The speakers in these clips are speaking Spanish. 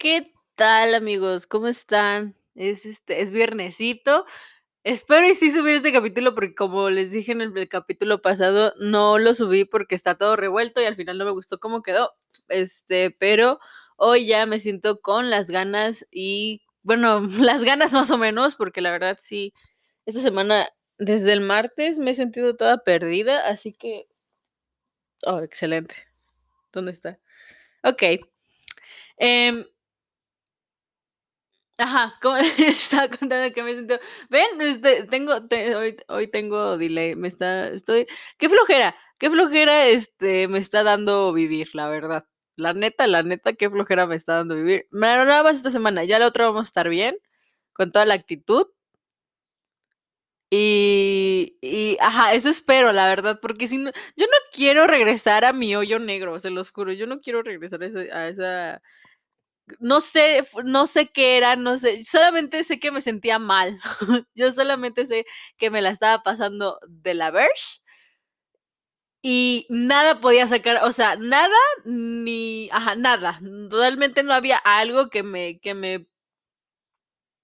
¿Qué tal, amigos? ¿Cómo están? Es este, es viernesito. Espero y sí subir este capítulo porque como les dije en el, capítulo pasado, no lo subí porque está todo revuelto y al final no me gustó cómo quedó. Este, pero hoy ya me siento con las ganas y bueno, las ganas más o menos porque la verdad sí, esta semana desde el martes me he sentido toda perdida, así que oh, excelente. ¿Dónde está? Ok. Em, Ajá, como estaba contando que me siento, ven, este, tengo, te- hoy, hoy tengo delay, me está, estoy, qué flojera, qué flojera, este, me está dando vivir, la verdad. La neta, la neta, qué flojera me está dando vivir. Nada más esta semana, ya la otra vamos a estar bien, con toda la actitud. Y, y, ajá, eso espero, la verdad, porque si no, yo no quiero regresar a mi hoyo negro, se los juro, yo no quiero regresar a esa, a esa no sé, no sé qué era, no sé, solamente sé que me sentía mal. Yo solamente sé que me la estaba pasando de la verge y nada podía sacar, o sea, nada ni, ajá, nada. Realmente no había algo que me, que me,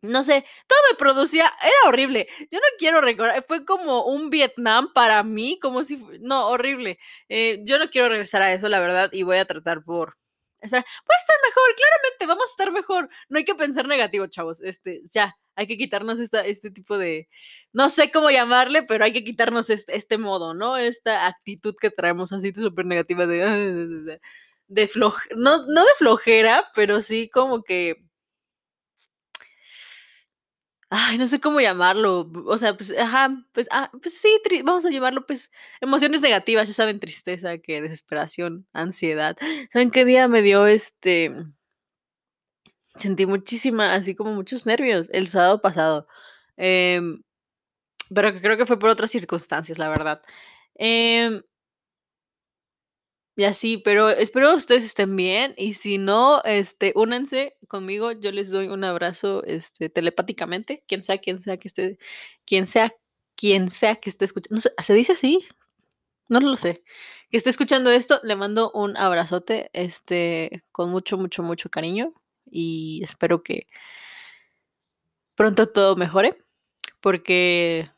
no sé, todo me producía, era horrible. Yo no quiero recordar, fue como un Vietnam para mí, como si, no, horrible. Eh, yo no quiero regresar a eso, la verdad, y voy a tratar por estar, puede estar mejor, claramente, vamos a estar mejor. No hay que pensar negativo, chavos. Este, ya, hay que quitarnos esta, este tipo de, no sé cómo llamarle, pero hay que quitarnos este, este modo, ¿no? Esta actitud que traemos así súper negativa de, de, de floj, no, no de flojera, pero sí como que Ay, no sé cómo llamarlo. O sea, pues, ajá, pues, ah, pues sí, vamos a llamarlo, pues, emociones negativas, ya saben, tristeza, que desesperación, ansiedad. ¿Saben qué día me dio este? Sentí muchísima, así como muchos nervios el sábado pasado. Em, pero que creo que fue por otras circunstancias, la verdad. Em, y así, pero espero ustedes estén bien y si no, este, únanse conmigo, yo les doy un abrazo, este, telepáticamente, quien sea, quien sea que esté, quien sea, quien sea que esté escuchando, no sé, ¿se dice así? No lo sé. Que esté escuchando esto, le mando un abrazote, este, con mucho, mucho, mucho cariño y espero que pronto todo mejore, porque,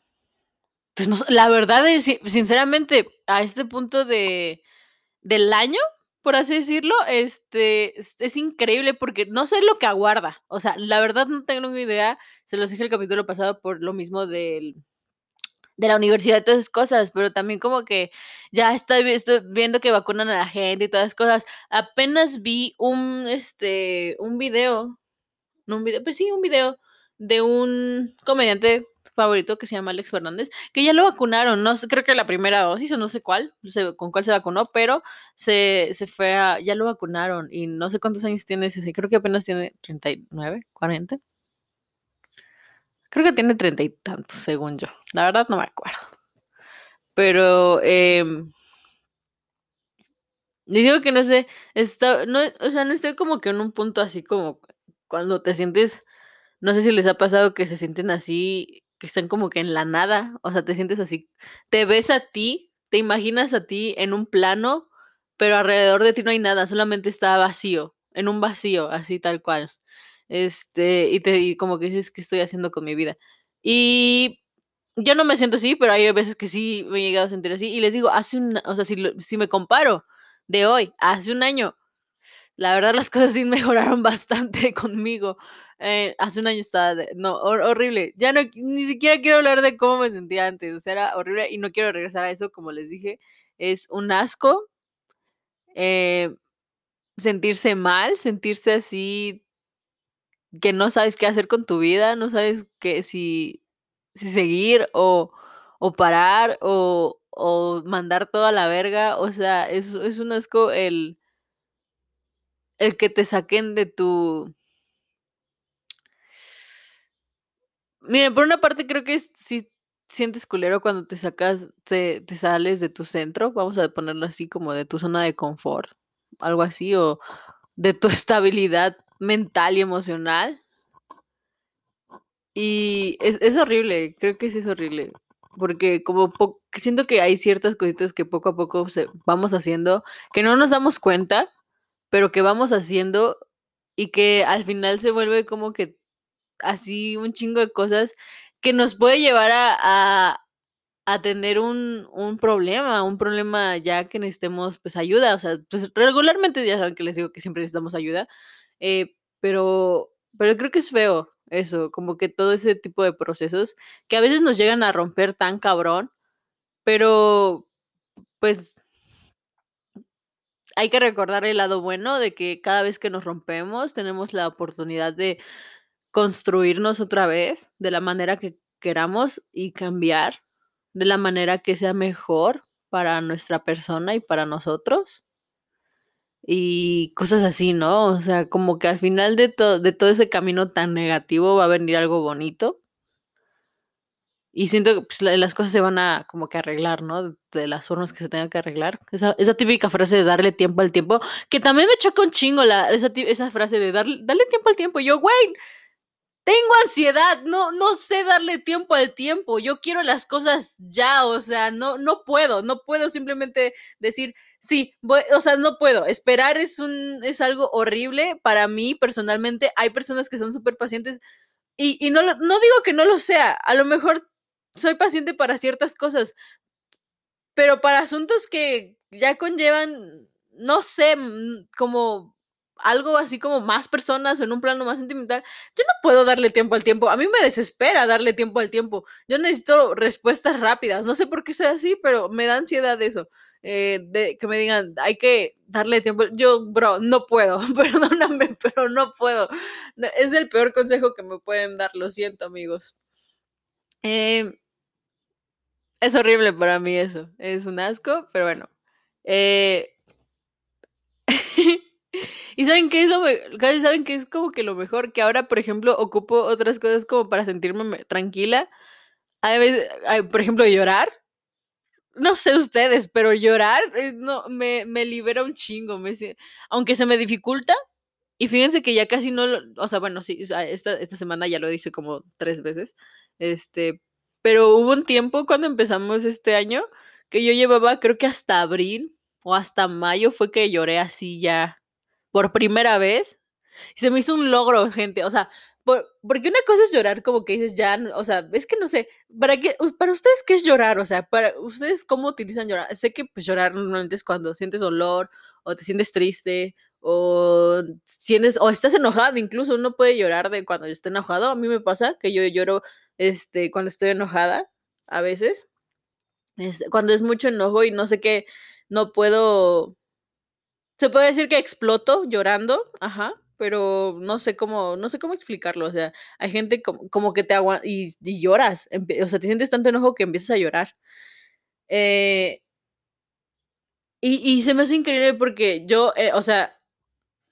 pues, no, la verdad es, si- sinceramente, a este punto de del año, por así decirlo, este, es, increíble porque no sé lo que aguarda. O sea, la verdad no tengo ni idea. Se los dije el capítulo pasado por lo mismo del, de la universidad y todas esas cosas, pero también como que ya estoy viendo que vacunan a la gente y todas esas cosas. Apenas vi un, este, un video no un video, pues sí, un video de un comediante favorito que se llama Alex Fernández, que ya lo vacunaron, no creo que la primera dosis o no sé cuál, no sé con cuál se vacunó, pero se, se fue a, ya lo vacunaron y no sé cuántos años tiene ese, creo que apenas tiene 39, 40. Creo que tiene treinta y tantos, según yo. La verdad no me acuerdo. Pero les digo que no sé, está, no, o sea, no estoy como que en un punto así como cuando te sientes No sé si les ha pasado que se sienten así, que están como que en la nada, o sea, te sientes así, te ves a ti, te imaginas a ti en un plano, pero alrededor de ti no hay nada, solamente está vacío, en un vacío, así tal cual. Este, y te y como que dices, ¿qué estoy haciendo con mi vida? Y yo no me siento así, pero hay veces que sí me he llegado a sentir así. Y les digo, hace un, o sea, si, si me comparo de hoy, hace un año, la verdad, las cosas sí mejoraron bastante conmigo. Eh, hace un año estaba de no, hor horrible. Ya no ni siquiera quiero hablar de cómo me sentía antes, o sea, era horrible y no quiero regresar a eso, como les dije, es un asco, eh, sentirse mal, sentirse así, que no sabes qué hacer con tu vida, no sabes qué si si seguir o o parar o o mandar todo a la verga, o sea, es es un asco el el que te saquen de tu Miren, por una parte creo que sí sientes culero cuando te sacas te te sales de tu centro, vamos a ponerlo así, como de tu zona de confort, algo así, o de tu estabilidad mental y emocional. Y es es horrible, creo que sí es horrible, porque como po siento que hay ciertas cositas que poco a poco se vamos haciendo, que no nos damos cuenta, pero que vamos haciendo y que al final se vuelve como que así un chingo de cosas que nos puede llevar a, a, tener un, un, problema, un problema ya que necesitemos pues ayuda, o sea, pues regularmente ya saben que les digo que siempre necesitamos ayuda, eh, pero, pero creo que es feo eso, como que todo ese tipo de procesos que a veces nos llegan a romper tan cabrón, pero pues hay que recordar el lado bueno de que cada vez que nos rompemos tenemos la oportunidad de construirnos otra vez de la manera que queramos y cambiar de la manera que sea mejor para nuestra persona y para nosotros. Y cosas así, ¿no? O sea, como que al final de, to de todo ese camino tan negativo va a venir algo bonito. Y siento que pues, las cosas se van a como que arreglar, ¿no? De las formas que se tengan que arreglar. Esa, esa típica frase de darle tiempo al tiempo, que también me choca un chingo la, esa, esa frase de darle, darle tiempo al tiempo. Y yo, güey, tengo ansiedad, no, no sé darle tiempo al tiempo. Yo quiero las cosas ya, o sea, no, no puedo, no puedo simplemente decir, sí, voy, o sea, no puedo. Esperar es un, es algo horrible para mí personalmente. Hay personas que son súper pacientes y, y no, no digo que no lo sea. A lo mejor soy paciente para ciertas cosas, pero para asuntos que ya conllevan, no sé, como algo así como más personas o en un plano más sentimental, yo no puedo darle tiempo al tiempo. A mí me desespera darle tiempo al tiempo. Yo necesito respuestas rápidas. No sé por qué soy así, pero me da ansiedad eso. Eh, de que me digan, hay que darle tiempo. Yo, bro, no puedo, perdóname, pero no puedo. Es el peor consejo que me pueden dar, lo siento, amigos. Eh, es horrible para mí eso, es un asco, pero bueno. Eh, y saben qué es lo casi saben que es como que lo mejor que ahora, por ejemplo, ocupo otras cosas como para sentirme tranquila. A veces, por ejemplo, llorar. No sé ustedes, pero llorar eh, no me, me libera un chingo, me, aunque se me dificulta. Y fíjense que ya casi no, o sea, bueno, sí, esta, esta semana ya lo hice como tres veces. Este, pero hubo un tiempo cuando empezamos este año que yo llevaba, creo que hasta abril o hasta mayo fue que lloré así ya por primera vez. Y se me hizo un logro, gente. O sea, porque una cosa es llorar como que dices ya, o sea, es que no sé, ¿para qué, para ustedes qué es llorar? O sea, para ustedes cómo utilizan llorar. Sé que pues llorar normalmente es cuando sientes dolor o te sientes triste o sientes o estás enojado, incluso uno puede llorar de cuando está enojado. A mí me pasa que yo lloro este, cuando estoy enojada, a veces. Este, cuando es mucho enojo y no sé qué, no puedo. Se puede decir que exploto llorando, ajá, pero no sé cómo, no sé cómo explicarlo. O sea, hay gente como, que te aguanta y, lloras. O sea, te sientes tanto enojo que empiezas a llorar. Eh, y, se me hace increíble porque yo, eh, o sea,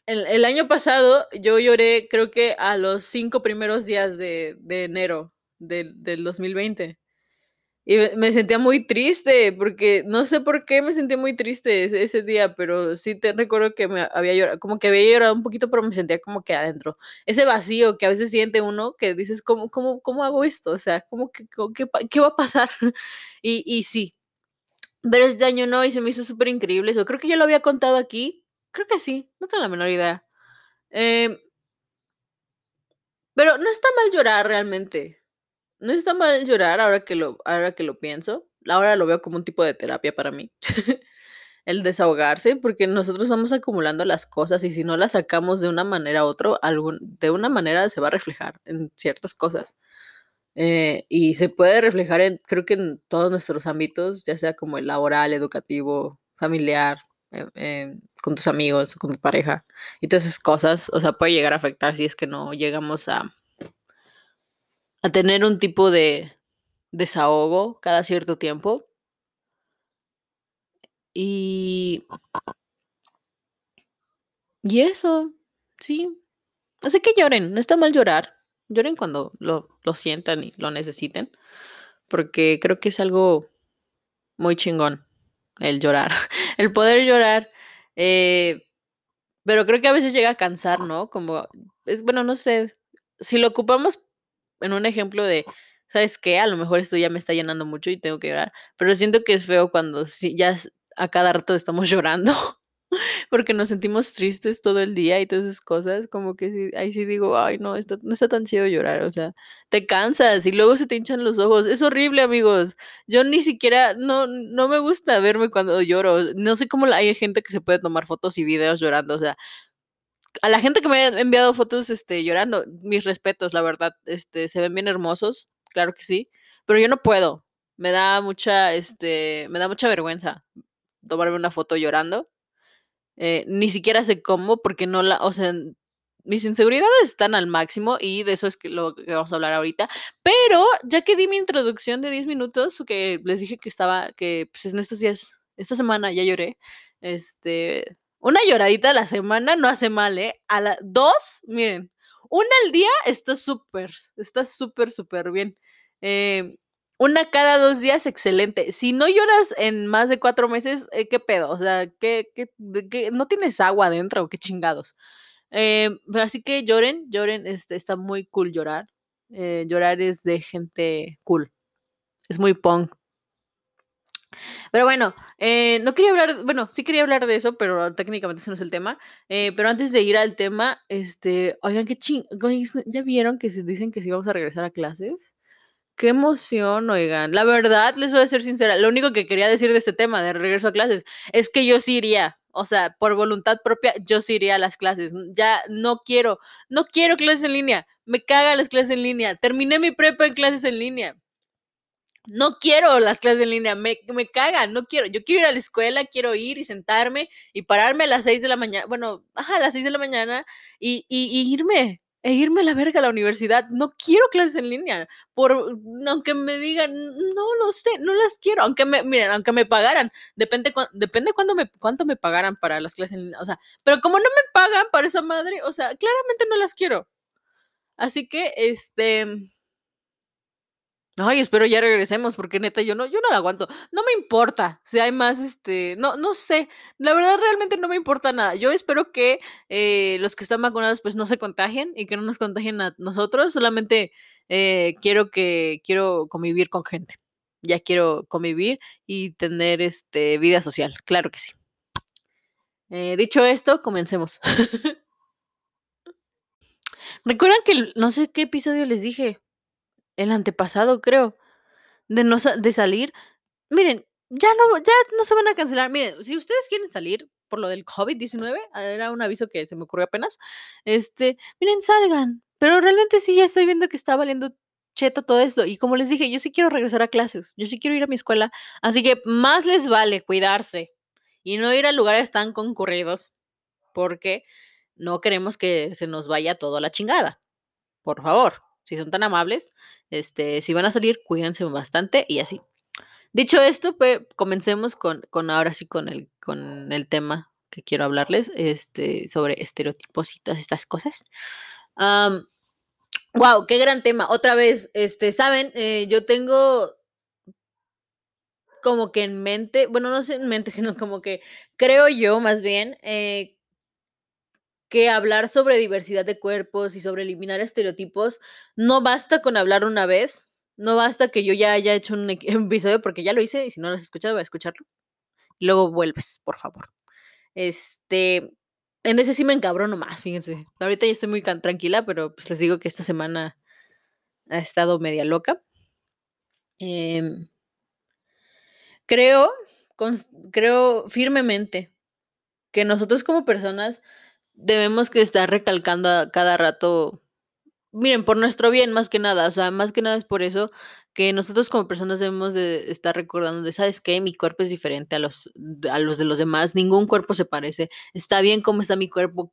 el, año pasado yo lloré creo que a los cinco primeros días de, de enero del, del 2020. Y me sentía muy triste, porque no sé por qué me sentí muy triste ese, ese, día, pero sí te recuerdo que me había llorado, como que había llorado un poquito, pero me sentía como que adentro. Ese vacío que a veces siente uno, que dices, ¿cómo, cómo, cómo hago esto? O sea, ¿cómo que, qué, qué va a pasar? y, y sí. Pero este año no, y se me hizo súper increíble eso. Creo que ya lo había contado aquí. Creo que sí, no tengo la menor idea. Eh, pero no está mal llorar realmente. No está mal llorar ahora que lo ahora que lo pienso. Ahora lo veo como un tipo de terapia para mí. El desahogarse, porque nosotros vamos acumulando las cosas y si no las sacamos de una manera u otra, de una manera se va a reflejar en ciertas cosas. Eh, y se puede reflejar en, creo que en todos nuestros ámbitos, ya sea como el laboral, educativo, familiar, eh, eh, con tus amigos, con tu pareja y todas esas cosas. O sea, puede llegar a afectar si es que no llegamos a, a tener un tipo de desahogo cada cierto tiempo. Y... Y eso, sí. Así que lloren, no está mal llorar. Lloren cuando lo, lo sientan y lo necesiten. Porque creo que es algo muy chingón el llorar. El poder llorar. Eh, pero creo que a veces llega a cansar, ¿no? Como, es bueno, no sé. Si lo ocupamos en un ejemplo de, ¿sabes qué? A lo mejor esto ya me está llenando mucho y tengo que llorar, pero siento que es feo cuando si ya a cada rato estamos llorando. porque nos sentimos tristes todo el día y todas esas cosas, como que sí, ahí sí digo, ay, no, esto no está tan chido llorar, o sea, te cansas y luego se te hinchan los ojos. Es horrible, amigos. Yo ni siquiera, no, no me gusta verme cuando lloro. No sé cómo hay gente que se puede tomar fotos y videos llorando, o sea, a la gente que me ha enviado fotos, este, llorando, mis respetos, la verdad, este, se ven bien hermosos, claro que sí, pero yo no puedo. Me da mucha, este, me da mucha vergüenza tomarme una foto llorando. Eh, ni siquiera sé cómo, porque no la, o sea, mis inseguridades están al máximo y de eso es que lo que vamos a hablar ahorita. Pero ya que di mi introducción de 10 minutos, porque les dije que estaba, que pues en estos días, esta semana ya lloré, este, una lloradita a la semana no hace mal, ¿eh? A la dos, miren, una al día está súper, está súper, súper bien. Eh, una cada dos días, excelente. Si no lloras en más de cuatro meses, eh, ¿qué pedo? O sea, ¿qué, qué, no tienes agua adentro qué chingados? Eh, así que lloren, lloren, este, está muy cool llorar. Eh, llorar es de gente cool. Es muy punk. Pero bueno, eh, no quería hablar, bueno, sí quería hablar de eso, pero técnicamente ese no es el tema. Eh, pero antes de ir al tema, este, oigan, qué ching, ¿ya vieron que se dicen que sí vamos a regresar a clases? Qué emoción, oigan. La verdad, les voy a ser sincera, lo único que quería decir de este tema, de regreso a clases, es que yo sí iría, o sea, por voluntad propia, yo sí iría a las clases. Ya no quiero, no quiero clases en línea, me cagan las clases en línea, terminé mi prepa en clases en línea no quiero las clases en línea, me, me cagan, no quiero. Yo quiero ir a la escuela, quiero ir y sentarme y pararme a las 6 de la mañana, bueno, ajá, a las 6 de la mañana y, y, irme, e irme a la verga a la universidad. No quiero clases en línea, por, aunque me digan, no, no sé, no las quiero, aunque me, miren, aunque me pagaran, depende, depende cuándo me, cuánto me pagaran para las clases en línea, o sea, pero como no me pagan para esa madre, o sea, claramente no las quiero. Así que, este, Ay, espero ya regresemos, porque neta, yo no, yo no la aguanto. No me importa si hay más, este, no, no sé. La verdad, realmente no me importa nada. Yo espero que eh, los que están vacunados, pues no se contagien y que no nos contagien a nosotros. Solamente eh, quiero que, quiero convivir con gente. Ya quiero convivir y tener, este, vida social. Claro que sí. Eh, dicho esto, comencemos. Recuerdan que no sé qué episodio les dije el antepasado, creo, de no de salir. Miren, ya no, ya no se van a cancelar. Miren, si ustedes quieren salir por lo del COVID-19, era un aviso que se me ocurrió apenas. Este, miren, salgan. Pero realmente sí ya estoy viendo que está valiendo cheto todo esto. Y como les dije, yo sí quiero regresar a clases. Yo sí quiero ir a mi escuela. Así que más les vale cuidarse y no ir a lugares tan concurridos porque no queremos que se nos vaya todo a la chingada. Por favor, si son tan amables, este, si van a salir, cuídense bastante y así. Dicho esto, pues comencemos con, con ahora sí con el, con el tema que quiero hablarles, este, sobre estereotipos y todas estas cosas. wow, qué gran tema. Otra vez, este, saben, eh, yo tengo como que en mente, bueno, no sé en mente, sino como que creo yo más bien eh, que hablar sobre diversidad de cuerpos y sobre eliminar estereotipos no basta con hablar una vez, no basta que yo ya haya hecho un, episodio porque ya lo hice y si no lo has escuchado, voy a escucharlo. luego vuelves, por favor. Este, en ese sí me encabrono más, fíjense. Ahorita ya estoy muy tranquila, pero pues les digo que esta semana ha estado media loca. Em, creo, creo firmemente que nosotros como personas debemos que estar recalcando a cada rato, miren, por nuestro bien más que nada, o sea, más que nada es por eso que nosotros como personas debemos de estar recordando de, ¿sabes qué? Mi cuerpo es diferente a los, a los de los demás, ningún cuerpo se parece, está bien cómo está mi cuerpo,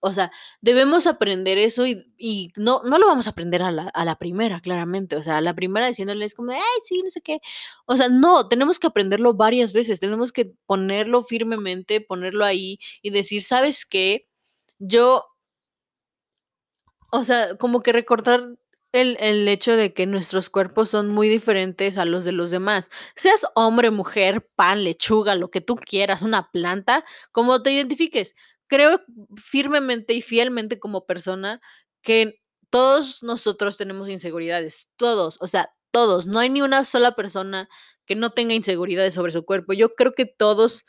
o sea, debemos aprender eso y, y no, no lo vamos a aprender a la, a la, primera, claramente, o sea, a la primera diciéndoles como, ay, sí, no sé qué, o sea, no, tenemos que aprenderlo varias veces, tenemos que ponerlo firmemente, ponerlo ahí y decir, ¿sabes qué? Yo, o sea, como que recordar el, el, hecho de que nuestros cuerpos son muy diferentes a los de los demás. Seas hombre, mujer, pan, lechuga, lo que tú quieras, una planta, como te identifiques. Creo firmemente y fielmente como persona que todos nosotros tenemos inseguridades, todos, o sea, todos. No hay ni una sola persona que no tenga inseguridades sobre su cuerpo. Yo creo que todos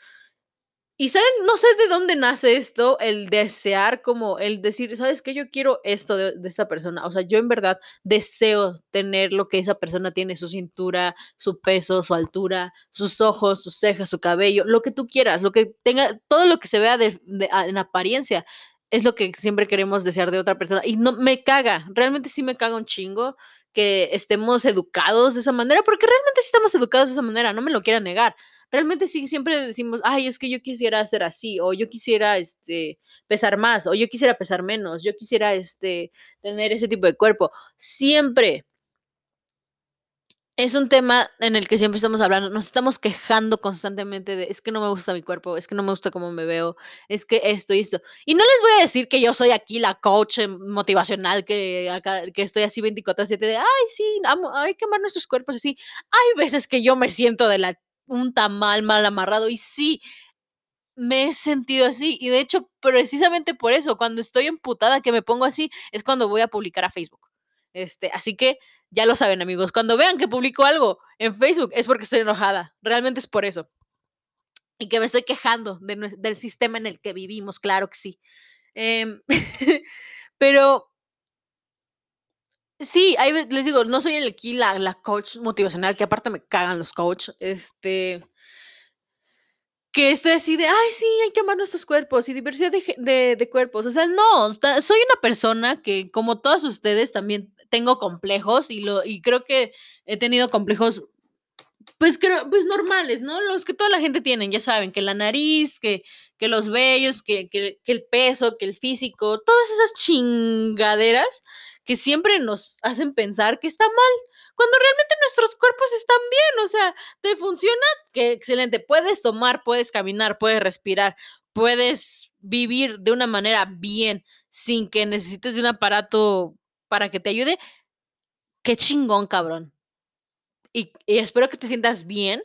Y saben, no sé de dónde nace esto, el desear como el decir, ¿sabes qué? Yo quiero esto de, de esta persona. O sea, yo en verdad deseo tener lo que esa persona tiene, su cintura, su peso, su altura, sus ojos, sus cejas, su cabello, lo que tú quieras, lo que tenga, todo lo que se vea de, en apariencia es lo que siempre queremos desear de otra persona. Y no me caga, realmente sí me caga un chingo que estemos educados de esa manera, porque realmente sí estamos educados de esa manera, no me lo quiera negar realmente sí, siempre decimos, ay, es que yo quisiera ser así, o yo quisiera, este, pesar más, o yo quisiera pesar menos, yo quisiera, este, tener ese tipo de cuerpo. Siempre es un tema en el que siempre estamos hablando, nos estamos quejando constantemente de, es que no me gusta mi cuerpo, es que no me gusta cómo me veo, es que esto y esto. Y no les voy a decir que yo soy aquí la coach eh, motivacional, que, que estoy así 24/7 de, ay, sí, hay que amar nuestros cuerpos así. Hay veces que yo me siento de la un tamal mal amarrado y sí, me he sentido así. Y de hecho, precisamente por eso, cuando estoy emputada que me pongo así, es cuando voy a publicar a Facebook. Este, así que ya lo saben, amigos. Cuando vean que publico algo en Facebook es porque estoy enojada. Realmente es por eso. Y que me estoy quejando del sistema en el que vivimos, claro que sí. Em, pero sí, ve- les digo, no soy el- aquí la, coach motivacional, que aparte me cagan los coach. Este, Que estoy así de, ay, sí, hay que amar nuestros cuerpos y diversidad de, de, de cuerpos. O sea, no, soy una persona que, como todos ustedes, también tengo complejos y, lo, y creo que he tenido complejos, pues, creo, pues normales, ¿no? Los que toda la gente tiene, ya saben, que la nariz, que, que los vellos, que, que, que el peso, que el físico, todas esas chingaderas que siempre nos hacen pensar que está mal, cuando realmente nuestros cuerpos están bien, o sea, te funciona Qué excelente. Puedes tomar, puedes caminar, puedes respirar, puedes vivir de una manera bien sin que necesites de un aparato para que te ayude. Qué chingón, cabrón. Y, espero que te sientas bien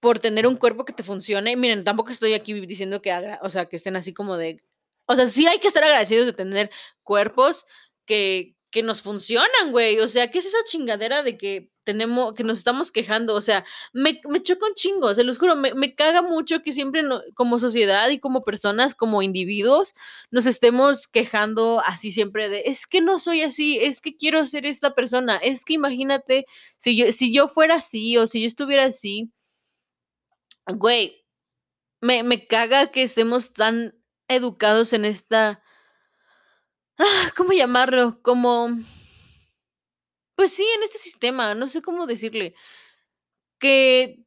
por tener un cuerpo que te funcione. Miren, tampoco estoy aquí diciendo que o sea, que estén así como de, o sea, sí hay que estar agradecidos de tener cuerpos que, que nos funcionan, güey. O sea, ¿qué es esa chingadera de que tenemos, que nos estamos quejando? O sea, me, me choca un chingo, se los juro, me, me caga mucho que siempre no- como sociedad y como personas, como individuos, nos estemos quejando así siempre de, es que no soy así, es que quiero ser esta persona, es que imagínate si yo, si yo fuera así o si yo estuviera así, güey, me, me caga que estemos tan educados en esta, ah, ¿cómo llamarlo? Como, pues sí, en este sistema, no sé cómo decirle, que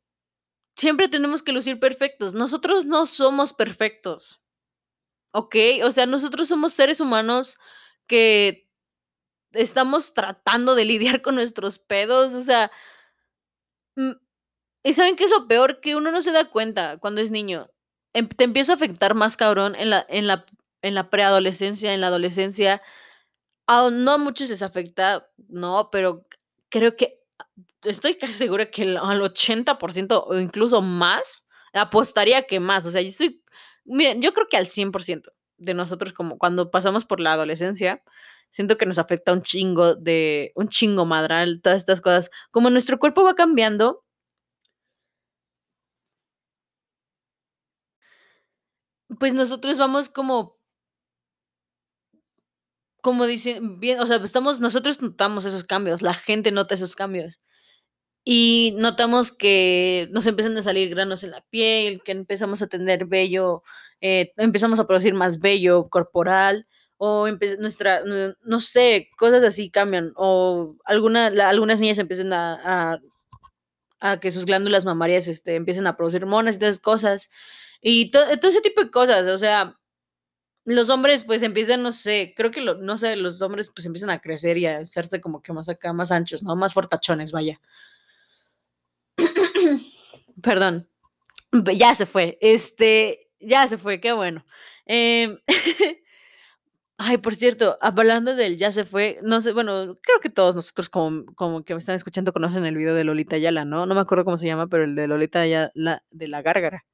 siempre tenemos que lucir perfectos. Nosotros no somos perfectos, ¿ok? O sea, nosotros somos seres humanos que estamos tratando de lidiar con nuestros pedos, o sea, mm, ¿y saben qué es lo peor? Que uno no se da cuenta cuando es niño. Em- te empieza a afectar más cabrón en la, en la, en la preadolescencia, en la adolescencia. A no muchos les afecta, no, pero creo que estoy casi segura que al 80% o incluso más, apostaría que más. O sea, yo estoy, miren, yo creo que al 100% de nosotros, como cuando pasamos por la adolescencia, siento que nos afecta un chingo de, un chingo madral, todas estas cosas. Como nuestro cuerpo va cambiando, pues nosotros vamos como, como dicen, bien, o sea, estamos, nosotros notamos esos cambios, la gente nota esos cambios. Y notamos que nos empiezan a salir granos en la piel, que empezamos a tener vello, eh, empezamos a producir más vello corporal, o nuestra, no, sé, cosas así cambian, o alguna, la- algunas niñas empiezan a, a, a que sus glándulas mamarias este, empiecen a producir hormonas y esas cosas, y to- todo ese tipo de cosas, o sea, los hombres pues empiezan, no sé, creo que, lo, no sé, los hombres pues empiezan a crecer y a hacerse como que más acá, más anchos, ¿no? Más fortachones, vaya. Perdón, Pe- ya se fue. Este, ya se fue, qué bueno. Em, ay, por cierto, hablando del ya se fue, no sé, bueno, creo que todos nosotros como, como que me están escuchando conocen el video de Lolita Ayala, ¿no? No me acuerdo cómo se llama, pero el de Lolita Ayala, de la gárgara,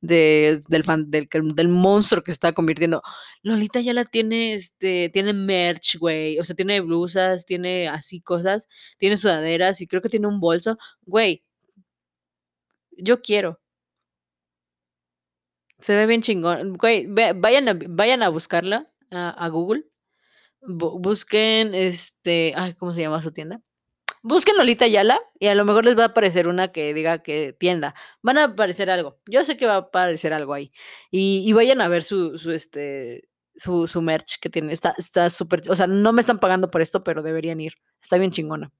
de, del fan, del, del monstruo que se está convirtiendo. Lolita Ayala tiene, este, tiene merch, güey, o sea, tiene blusas, tiene así cosas, tiene sudaderas y creo que tiene un bolso. Güey, yo quiero. Se ve bien chingón. Güey, vayan a vayan a buscarla a Google. Bu busquen, este, ay, ¿cómo se llama su tienda? Busquen Lolita Ayala y a lo mejor les va a aparecer una que diga que tienda. Van a aparecer algo. Yo sé que va a aparecer algo ahí. Y vayan a ver su su, este, su su merch que tiene. Está súper o sea, no me están pagando por esto, pero deberían ir. Está bien chingona.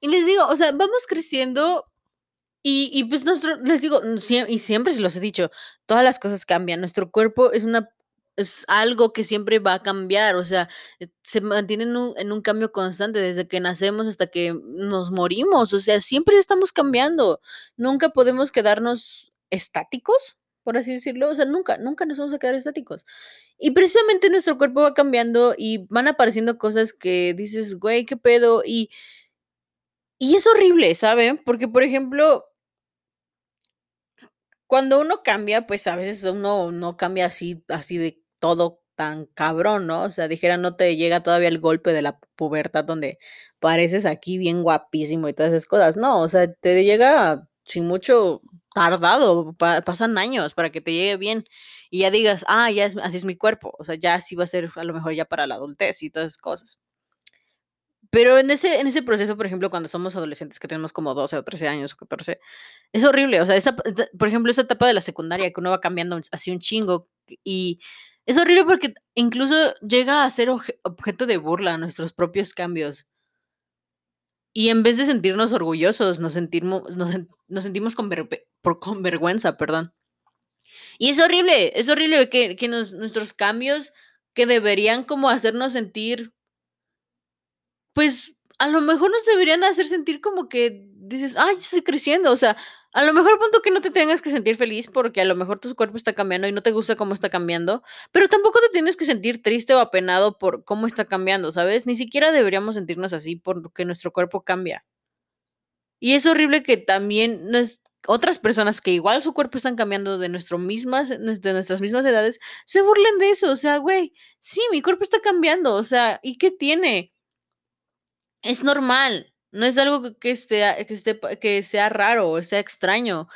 Y les digo, o sea, vamos creciendo y y pues nuestro les digo, y siempre se los he dicho, todas las cosas cambian. Nuestro cuerpo es una es algo que siempre va a cambiar, o sea, eh, se mantiene en un en un cambio constante desde que nacemos hasta que nos morimos, o sea, siempre estamos cambiando. Nunca podemos quedarnos estáticos, por así decirlo, o sea, nunca, nunca nos vamos a quedar estáticos. Y precisamente nuestro cuerpo va cambiando y van apareciendo cosas que dices: "Güey, ¿qué pedo?". Y y es horrible, ¿saben? Porque, por ejemplo cuando uno cambia, pues, a veces uno no cambia así así de todo tan cabrón, ¿no? O sea, dijera, no te llega todavía el golpe de la pubertad donde pareces aquí bien guapísimo y todas esas cosas. No, o sea, te llega sin mucho tardado, pa pasan años para que te llegue bien y ya digas: "Ah, ya es así es mi cuerpo", o sea, ya así va a ser a lo mejor ya para la adultez y todas esas cosas. Pero en ese en ese proceso, por ejemplo, cuando somos adolescentes, que tenemos como 12 o 13 años, o 14, es horrible, o sea, esa por ejemplo, esa etapa de la secundaria que uno va cambiando así un chingo, y es horrible porque incluso llega a ser objeto de burla nuestros propios cambios. Y en vez de sentirnos orgullosos, nos sentimos nos sen nos sentimos con vergüenza, perdón. Y es horrible, es horrible que que nuestros cambios que deberían como hacernos sentir pues, a lo mejor nos deberían hacer sentir como que dices: "Ay, estoy creciendo", o sea, a lo mejor pon tú que no te tengas que sentir feliz porque a lo mejor tu cuerpo está cambiando y no te gusta cómo está cambiando, pero tampoco te tienes que sentir triste o apenado por cómo está cambiando, ¿sabes? Ni siquiera deberíamos sentirnos así porque nuestro cuerpo cambia. Y es horrible que también otras personas que igual su cuerpo están cambiando de nuestro mismas de nuestras mismas edades, se burlen de eso, o sea, güey, sí, mi cuerpo está cambiando, o sea, ¿y qué tiene? Es normal, no es algo que esté que esté que sea raro o sea extraño.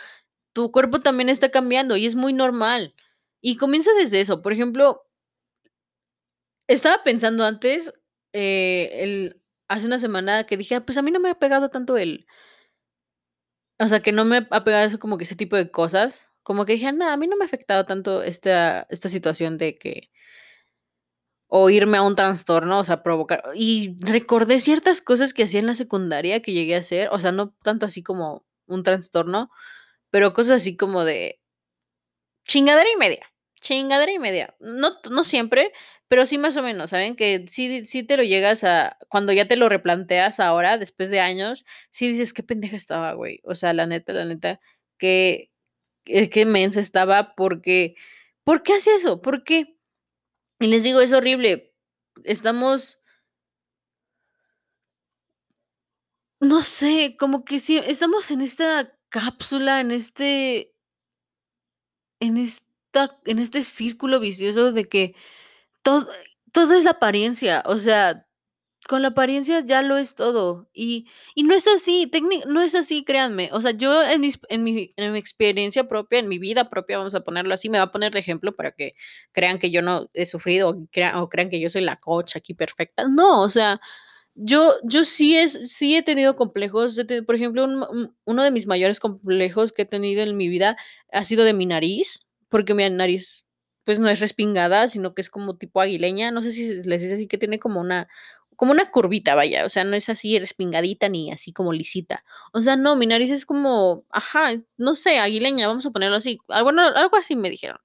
Tu cuerpo también está cambiando y es muy normal. Y comienza desde eso, por ejemplo estaba pensando antes, eh, el hace una semana que dije: "Ah, pues a mí no me ha pegado tanto el" o sea, que no me ha pegado eso como que ese tipo de cosas, como que dije: "No, a mí no me ha afectado tanto esta esta situación de que" "o irme a un trastorno, o sea, provocar", y recordé ciertas cosas que hacía en la secundaria que llegué a hacer, o sea, no tanto así como un trastorno, pero cosas así como de chingadera y media, chingadera y media. No no siempre, pero sí más o menos, ¿saben? Que sí sí te lo llegas a cuando ya te lo replanteas ahora, después de años, sí dices: "Qué pendeja estaba, güey". O sea, la neta, la neta, qué qué qué mensa estaba, porque, ¿por qué hacía eso? ¿Por qué? Y les digo, es horrible. Estamos no sé, como que sí, estamos en esta cápsula, en este en esta en este círculo vicioso de que todo todo es la apariencia, o sea, con la apariencia ya lo es todo, y y no es así, no es así, créanme. O sea, yo en mis en mi en mi experiencia propia, en mi vida propia, vamos a ponerlo así, me voy a poner de ejemplo para que crean que yo no he sufrido, o crea o crean que yo soy la coach aquí perfecta. No, o sea, yo yo sí es sí he tenido complejos, por ejemplo, un un uno de mis mayores complejos que he tenido en mi vida ha sido de mi nariz, porque mi nariz, pues, no es respingada, sino que es como tipo aguileña, no sé si les dice así, que tiene como una como una curvita, vaya, o sea, no es así respingadita ni así como lisita. O sea, no, mi nariz es como, ajá, no sé, aguileña, vamos a ponerlo así, ah, bueno, algo así me dijeron.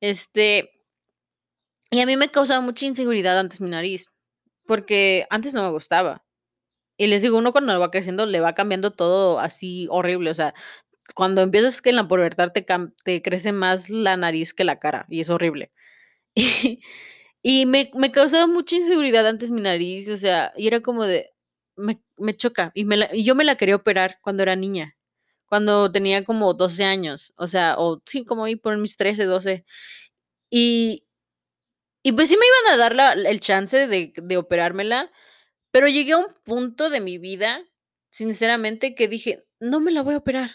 Este y a mí me causaba mucha inseguridad antes mi nariz, porque antes no me gustaba. Y les digo, uno cuando va creciendo le va cambiando todo así horrible, o sea, cuando empiezas que en la pubertad te te crece más la nariz que la cara, y es horrible. Y y me me causaba mucha inseguridad antes mi nariz, o sea, y era como de me me choca, y me y yo me la quería operar cuando era niña, cuando tenía como 12 años, o sea, o sí, como ahí por mis 13, 12. Y y pues sí me iban a dar la el chance de de operármela, pero llegué a un punto de mi vida, sinceramente, que dije: "No me la voy a operar".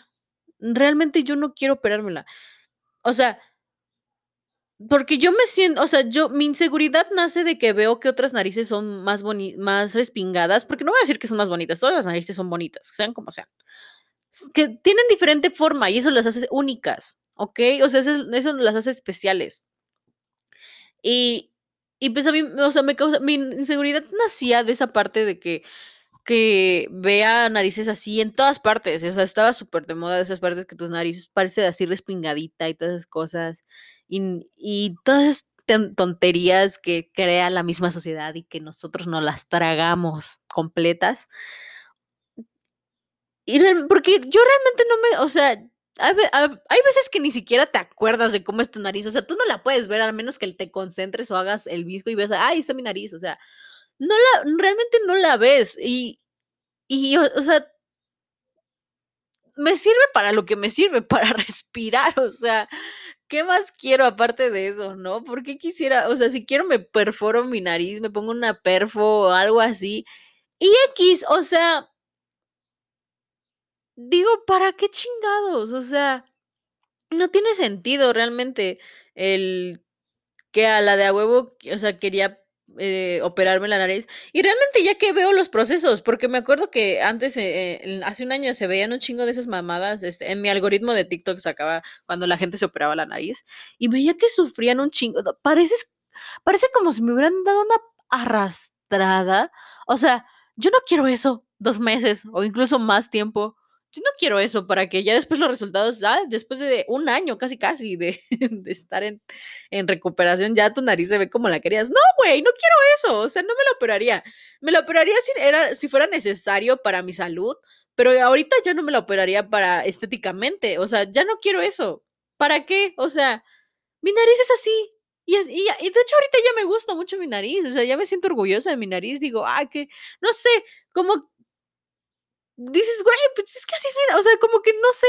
realmente yo no quiero operármela. O sea, porque yo me siento, o sea, yo, mi inseguridad nace de que veo que otras narices son más boni más respingadas, porque no voy a decir que son más bonitas, todas las narices son bonitas, sean como sean. que tienen diferente forma y eso las hace únicas, ¿ok? O sea, eso, eso las hace especiales. Y, y pues a mí, o sea, me causa, mi inseguridad nacía de esa parte de que que vea narices así en todas partes. O sea, estaba súper de moda de esas partes que tus narices parece así respingadita y todas esas cosas. Y, y todas tonterías que crea la misma sociedad y que nosotros no las tragamos completas. Porque yo realmente no me, o sea, hay, veces que ni siquiera te acuerdas de cómo es tu nariz, o sea, tú no la puedes ver a menos que te concentres o hagas el visco y veas, ay, está mi nariz, o sea, no la, realmente no la ves. Y, y o, sea, me sirve para lo que me sirve, para respirar, o sea, ¿qué más quiero aparte de eso, no? ¿Por qué quisiera, o sea, si quiero me perforo mi nariz, me pongo una perfo o algo así, y X, o sea, digo, ¿para qué chingados? O sea, no tiene sentido realmente el que a la de a huevo, o sea, quería eh, operarme la nariz. Y realmente ya que veo los procesos, porque me acuerdo que antes, eh, hace un año se veían un chingo de esas mamadas, este, en mi algoritmo de TikTok sacaba cuando la gente se operaba la nariz, y veía que sufrían un chingo. Parece, parece como si me hubieran dado una arrastrada. O sea, yo no quiero eso dos meses o incluso más tiempo yo no quiero eso para que ya después los resultados, después de un año casi casi de, estar en, en, recuperación, ya tu nariz se ve como la querías. No, güey, no quiero eso. O sea, no me lo operaría. Me lo operaría si, era, si fuera necesario para mi salud, pero ahorita ya no me lo operaría para estéticamente. O sea, ya no quiero eso. ¿Para qué? O sea, mi nariz es así. Y, es, y, y, de hecho ahorita ya me gusta mucho mi nariz, o sea, ya me siento orgullosa de mi nariz, digo, ah, que, no sé, como dices, güey, pues es que así es, o sea, como que no sé.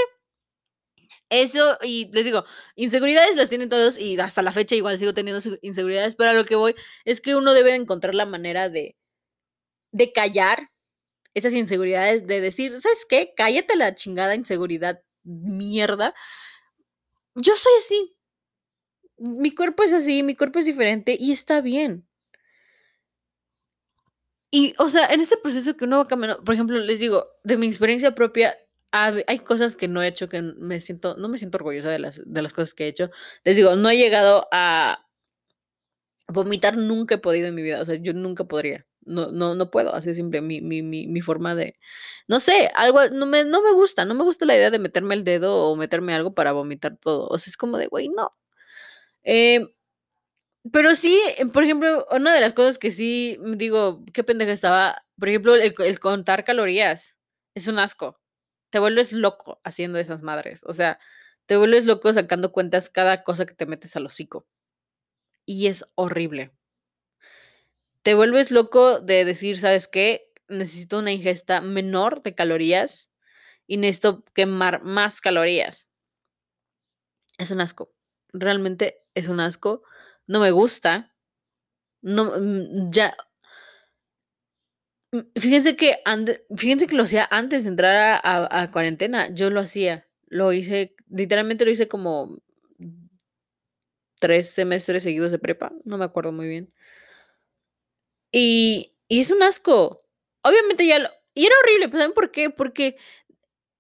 Eso, y les digo, inseguridades las tienen todos y hasta la fecha igual sigo teniendo inseguridades, pero a lo que voy es que uno debe encontrar la manera de, de callar esas inseguridades, de decir, ¿sabes qué? Cállate la chingada inseguridad, mierda. Yo soy así. Mi cuerpo es así, mi cuerpo es diferente y está bien. Y, o sea, en este proceso que uno va caminando, por ejemplo, les digo, de mi experiencia propia, hay cosas que no he hecho que me siento, no me siento orgullosa de las, de las cosas que he hecho. Les digo, no he llegado a vomitar, nunca he podido en mi vida. O sea, yo nunca podría. No, no, no puedo. Así simple. Mi, mi, mi, mi forma de. No sé, algo. No me, no me gusta. No me gusta la idea de meterme el dedo o meterme algo para vomitar todo. O sea, es como de, güey, no. Eh, pero sí, em, por ejemplo, una de las cosas que sí mm, digo, qué pendeja estaba, por ejemplo, el, contar calorías es un asco. Te vuelves loco haciendo esas madres. O sea, te vuelves loco sacando cuentas cada cosa que te metes al hocico. Y es horrible. Te vuelves loco de decir, ¿sabes qué? Necesito una ingesta menor de calorías y necesito quemar más calorías. Es un asco. Realmente es un asco no me gusta. No, mm, ya. Mm, fíjense que, fíjense que lo hacía antes de entrar a, cuarentena. Yo lo hacía. Lo hice, literalmente lo hice como tres semestres seguidos de prepa. No me acuerdo muy bien. Y, y es un asco. Obviamente ya lo. Y era horrible, ¿saben por qué? Porque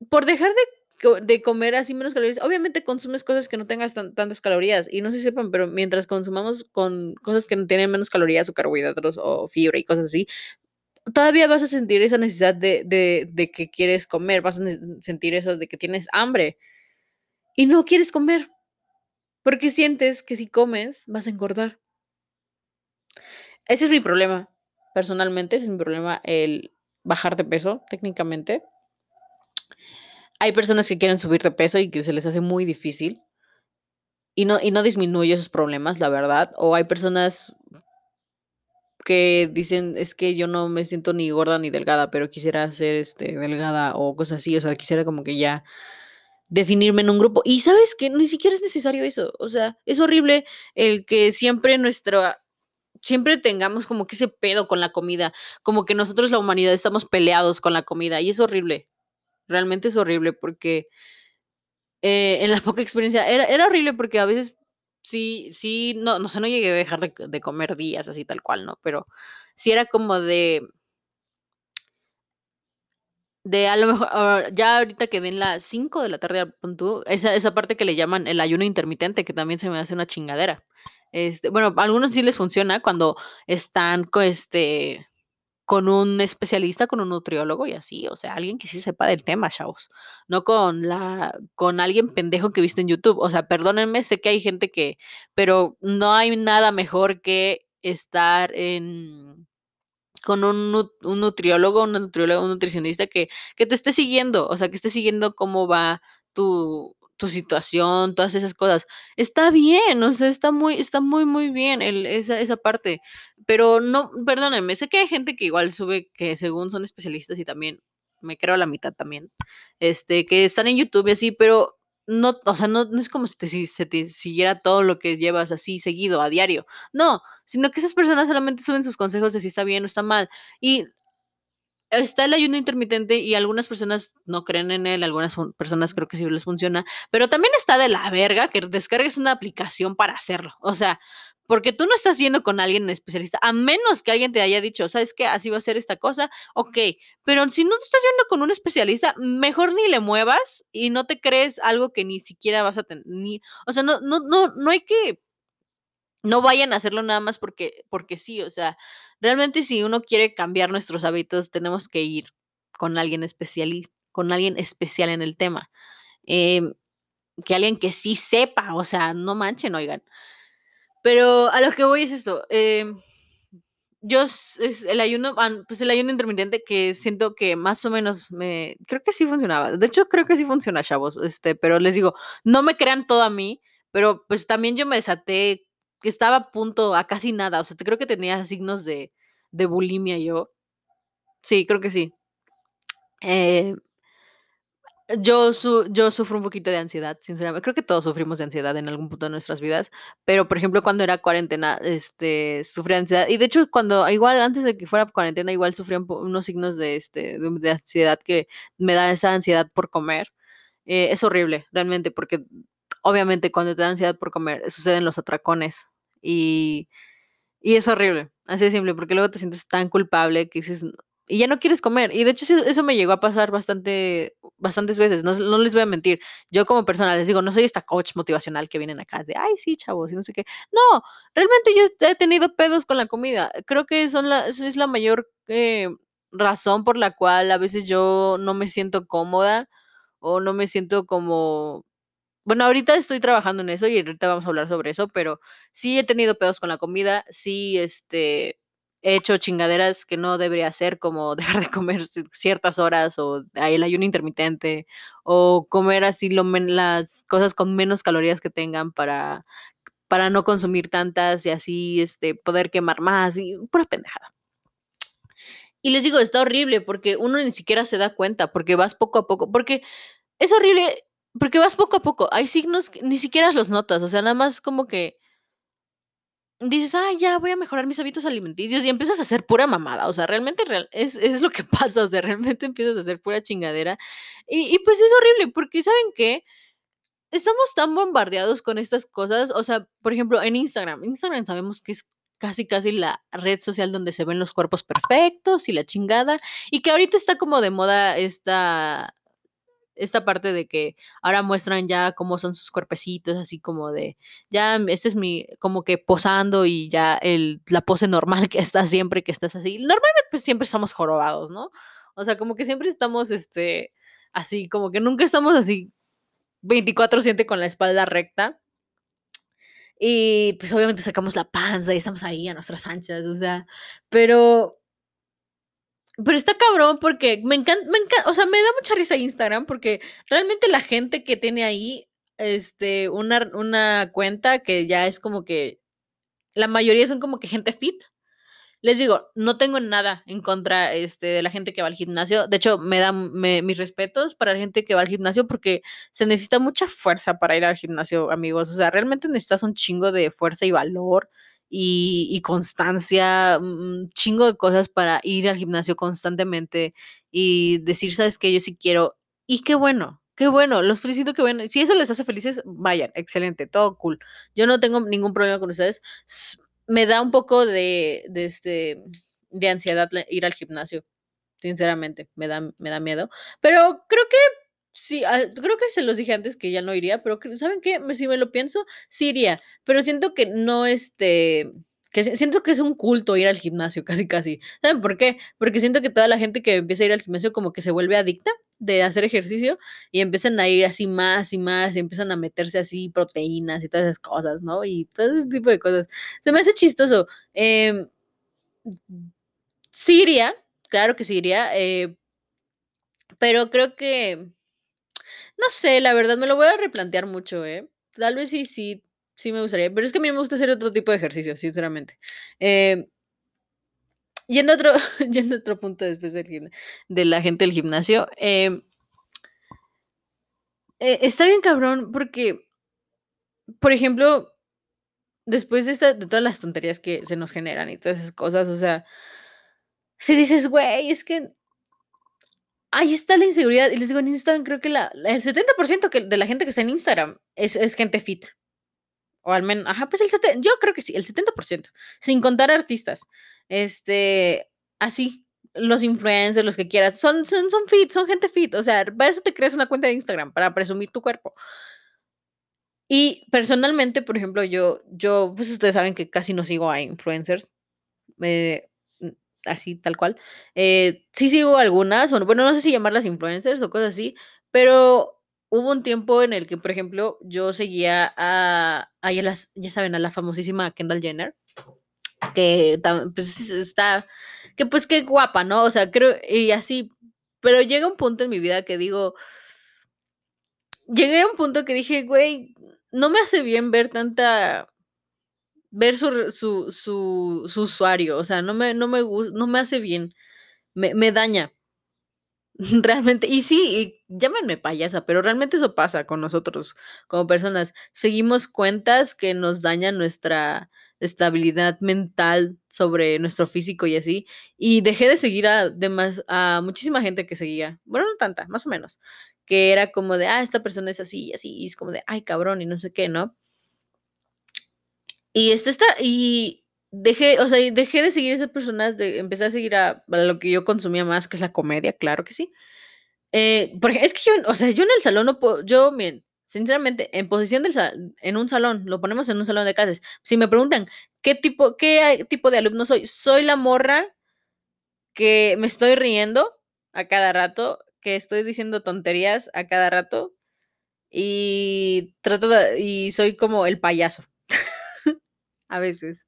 por dejar de de comer así menos calorías, obviamente consumes cosas que no tengas tantas calorías. Y no si sepan, pero mientras consumamos con cosas que tienen menos calorías o carbohidratos o fibra y cosas así, todavía vas a sentir esa necesidad de, de, de que quieres comer, vas a sentir eso de que tienes hambre y no quieres comer. Porque sientes que si comes vas a engordar. Ese es mi problema, personalmente, ese es mi problema, el bajar de peso, técnicamente hay personas que quieren subir de peso y que se les hace muy difícil y no, y no disminuye esos problemas, la verdad. O hay personas que dicen, es que yo no me siento ni gorda ni delgada, pero quisiera ser este, delgada o cosas así, o sea, quisiera como que ya definirme en un grupo. Y sabes que ni siquiera es necesario eso, o sea, es horrible el que siempre nuestra, siempre tengamos como que ese pedo con la comida, como que nosotros la humanidad estamos peleados con la comida y es horrible realmente es horrible porque eh, en la poca experiencia, era, era horrible porque a veces sí, sí, no, no sé, no llegué a dejar de, comer días así tal cual, ¿no? Pero sí era como de, de a lo mejor, ah, ya ahorita que den las 5 de la tarde, pon tú, esa, esa parte que le llaman el ayuno intermitente, que también se me hace una chingadera. Este, bueno, a algunos sí les funciona cuando están este con un especialista, con un nutriólogo y así, o sea, alguien que sí sepa del tema, chavos, no con la con alguien pendejo que viste en YouTube, o sea, perdónenme, sé que hay gente que, pero no hay nada mejor que estar en con un, un nutriólogo, una nutrióloga, un nutricionista que, que te esté siguiendo, o sea, que esté siguiendo cómo va tu, tu situación, todas esas cosas. Está bien, o sea, está muy, está muy, muy bien esa, esa parte. Pero no, perdónenme, sé que hay gente que igual sube que según son especialistas y también me creo a la mitad también, este, que están en YouTube y así, pero no, o sea, no, no es como si si se te siguiera todo lo que llevas así seguido a diario. No, sino que esas personas solamente suben sus consejos de si está bien o está mal. Y está el ayuno intermitente y algunas personas no creen en él, algunas personas creo que sí les funciona, pero también está de la verga que descargues una aplicación para hacerlo. O sea, porque tú no estás yendo con alguien especialista, a menos que alguien te haya dicho, ¿sabes qué? Así va a ser esta cosa, ok, pero si no te estás yendo con un especialista, mejor ni le muevas y no te crees algo que ni siquiera vas a tener, ni, o sea, no, no, no, no hay que no vayan a hacerlo nada más porque, porque sí, o sea, realmente si uno quiere cambiar nuestros hábitos, tenemos que ir con alguien especial, con alguien especial en el tema. Em, que alguien que sí sepa, o sea, no manchen, oigan. Pero a lo que voy es esto. em, yo, es el ayuno, pues el ayuno intermitente que siento que más o menos me, creo que sí funcionaba. De hecho, creo que sí funciona, chavos. Este, pero les digo, no me crean todo a mí, pero pues también yo me desaté, estaba a punto, a casi nada. O sea, creo que tenía signos de, de bulimia yo. Sí, creo que sí. Eh, yo, su yo sufro un poquito de ansiedad, sinceramente. Creo que todos sufrimos de ansiedad en algún punto de nuestras vidas, pero, por ejemplo, cuando era cuarentena, este, sufría ansiedad. Y de hecho, cuando igual antes de que fuera cuarentena, igual sufría unos signos de, este, de ansiedad que me da esa ansiedad por comer. Eh, es horrible, realmente, porque obviamente cuando te da ansiedad por comer, suceden los atracones y y es horrible, así de simple, porque luego te sientes tan culpable que dices y ya no quieres comer. Y de hecho, eso me llegó a pasar bastante bastantes veces, no no les voy a mentir. Yo como persona, les digo, no soy esta coach motivacional que vienen acá de: "Ay, sí, chavos", y no sé qué. No, realmente yo he tenido pedos con la comida. Creo que son la es la mayor, eh, razón por la cual a veces yo no me siento cómoda, o no me siento como bueno, ahorita estoy trabajando en eso y ahorita vamos a hablar sobre eso, pero sí he tenido pedos con la comida, sí, este, he hecho chingaderas que no debería hacer, como dejar de comer ci- ciertas horas o el ayuno intermitente o comer así las cosas con menos calorías que tengan para, para no consumir tantas y así este, poder quemar más y pura pendejada. Y les digo, está horrible porque uno ni siquiera se da cuenta, porque vas poco a poco, porque es horrible porque vas poco a poco. Hay signos que ni siquiera los notas, o sea, nada más como que dices: "Ay, ya voy a mejorar mis hábitos alimenticios", y empiezas a hacer pura mamada, o sea, realmente real es es lo que pasa, o sea, realmente empiezas a hacer pura chingadera. Y y pues es horrible, porque, ¿saben qué? Estamos tan bombardeados con estas cosas, o sea, por ejemplo, en Instagram. Instagram sabemos que es casi, casi la red social donde se ven los cuerpos perfectos y la chingada, y que ahorita está como de moda esta esta parte de que ahora muestran ya cómo son sus cuerpecitos, así como de, ya mm, este es mi, como que posando y ya el, la pose normal que está siempre que estás así. Normalmente pues siempre estamos jorobados, ¿no? O sea, como que siempre estamos, este, así, como que nunca estamos así 24/7 con la espalda recta. Y pues obviamente sacamos la panza y estamos ahí a nuestras anchas, o sea, pero pero está cabrón porque me encanta, me encan o sea, me da mucha risa Instagram porque realmente la gente que tiene ahí, este, una una cuenta que ya es como que la mayoría son como que gente fit. Les digo, no tengo nada en contra, este, de la gente que va al gimnasio. De hecho, me dan me mis respetos para la gente que va al gimnasio porque se necesita mucha fuerza para ir al gimnasio, amigos. O sea, realmente necesitas un chingo de fuerza y valor y constancia, un chingo de cosas para ir al gimnasio constantemente y decir: "¿Sabes qué? Yo sí quiero". Y qué bueno, Qué bueno, los felicito, qué bueno. Si eso les hace felices, vayan, excelente, todo cool. Yo no tengo ningún problema con ustedes. Me da un poco de, de, este, de ansiedad ir al gimnasio, sinceramente, me da, me da miedo. Pero creo que sí, ah, creo que se los dije antes que ya no iría, pero ¿saben qué? Si me lo pienso, sí iría, pero siento que no, este, que si- siento que es un culto ir al gimnasio, casi, casi. ¿Saben por qué? Porque siento que toda la gente que empieza a ir al gimnasio como que se vuelve adicta de hacer ejercicio y empiezan a ir así más y más y empiezan a meterse así proteínas y todas esas cosas, ¿no? Y todo ese tipo de cosas. Se me hace chistoso. Em, sí iría, claro que sí iría, eh, pero creo que, no sé, la verdad me lo voy a replantear mucho, ¿eh? Tal vez sí, sí, sí me gustaría, pero es que a mí me gusta hacer otro tipo de ejercicio, sinceramente. Em, yendo a otro, otro punto después del de la gente del gimnasio, em, eh, está bien cabrón porque, por ejemplo, después de, de todas las tonterías que se nos generan y todas esas cosas, o sea, si dices, güey, es que ahí está la inseguridad. Y les digo, en Instagram creo que la, el 70% que, de la gente que está en Instagram es, gente fit. O al menos, ajá, pues el 70, yo creo que sí, el 70%, sin contar artistas. Este, así, los influencers, los que quieras, son, son, son fit, son gente fit. O sea, para eso te creas una cuenta de Instagram, para presumir tu cuerpo. Y personalmente, por ejemplo, yo, yo, pues ustedes saben que casi no sigo a influencers, eh, así tal cual. Eh, sí sigo algunas, bueno, no sé si llamarlas influencers o cosas así, pero hubo un tiempo en el que, por ejemplo, yo seguía a, ya, las, ya saben, a la famosísima Kendall Jenner, que pues está, que pues qué guapa, ¿no? O sea, creo, y así, pero llega un punto en mi vida que digo, llegué a un punto que dije, güey, no me hace bien ver tanta ver su, su, su, su usuario, o sea, no me, no me gusta, no me hace bien, me, me daña, realmente, y sí, y llámenme payasa, pero realmente eso pasa con nosotros como personas, seguimos cuentas que nos dañan nuestra estabilidad mental sobre nuestro físico y así, y dejé de seguir a, demas- a muchísima gente que seguía, bueno, no tanta, más o menos, que era como de, ah, esta persona es así y así, y es como de, ay, cabrón, y no sé qué, ¿no? Y este está, y dejé, o sea, dejé de seguir esas personas, de, empecé a seguir a, a lo que yo consumía más, que es la comedia, claro que sí. Eh, porque es que yo, o sea, yo en el salón no puedo, yo, sinceramente, en posición del en un salón, lo ponemos en un salón de clases. Si me preguntan qué tipo, qué tipo de alumno soy, soy la morra que me estoy riendo a cada rato, que estoy diciendo tonterías a cada rato y trato de, y soy como el payaso a veces.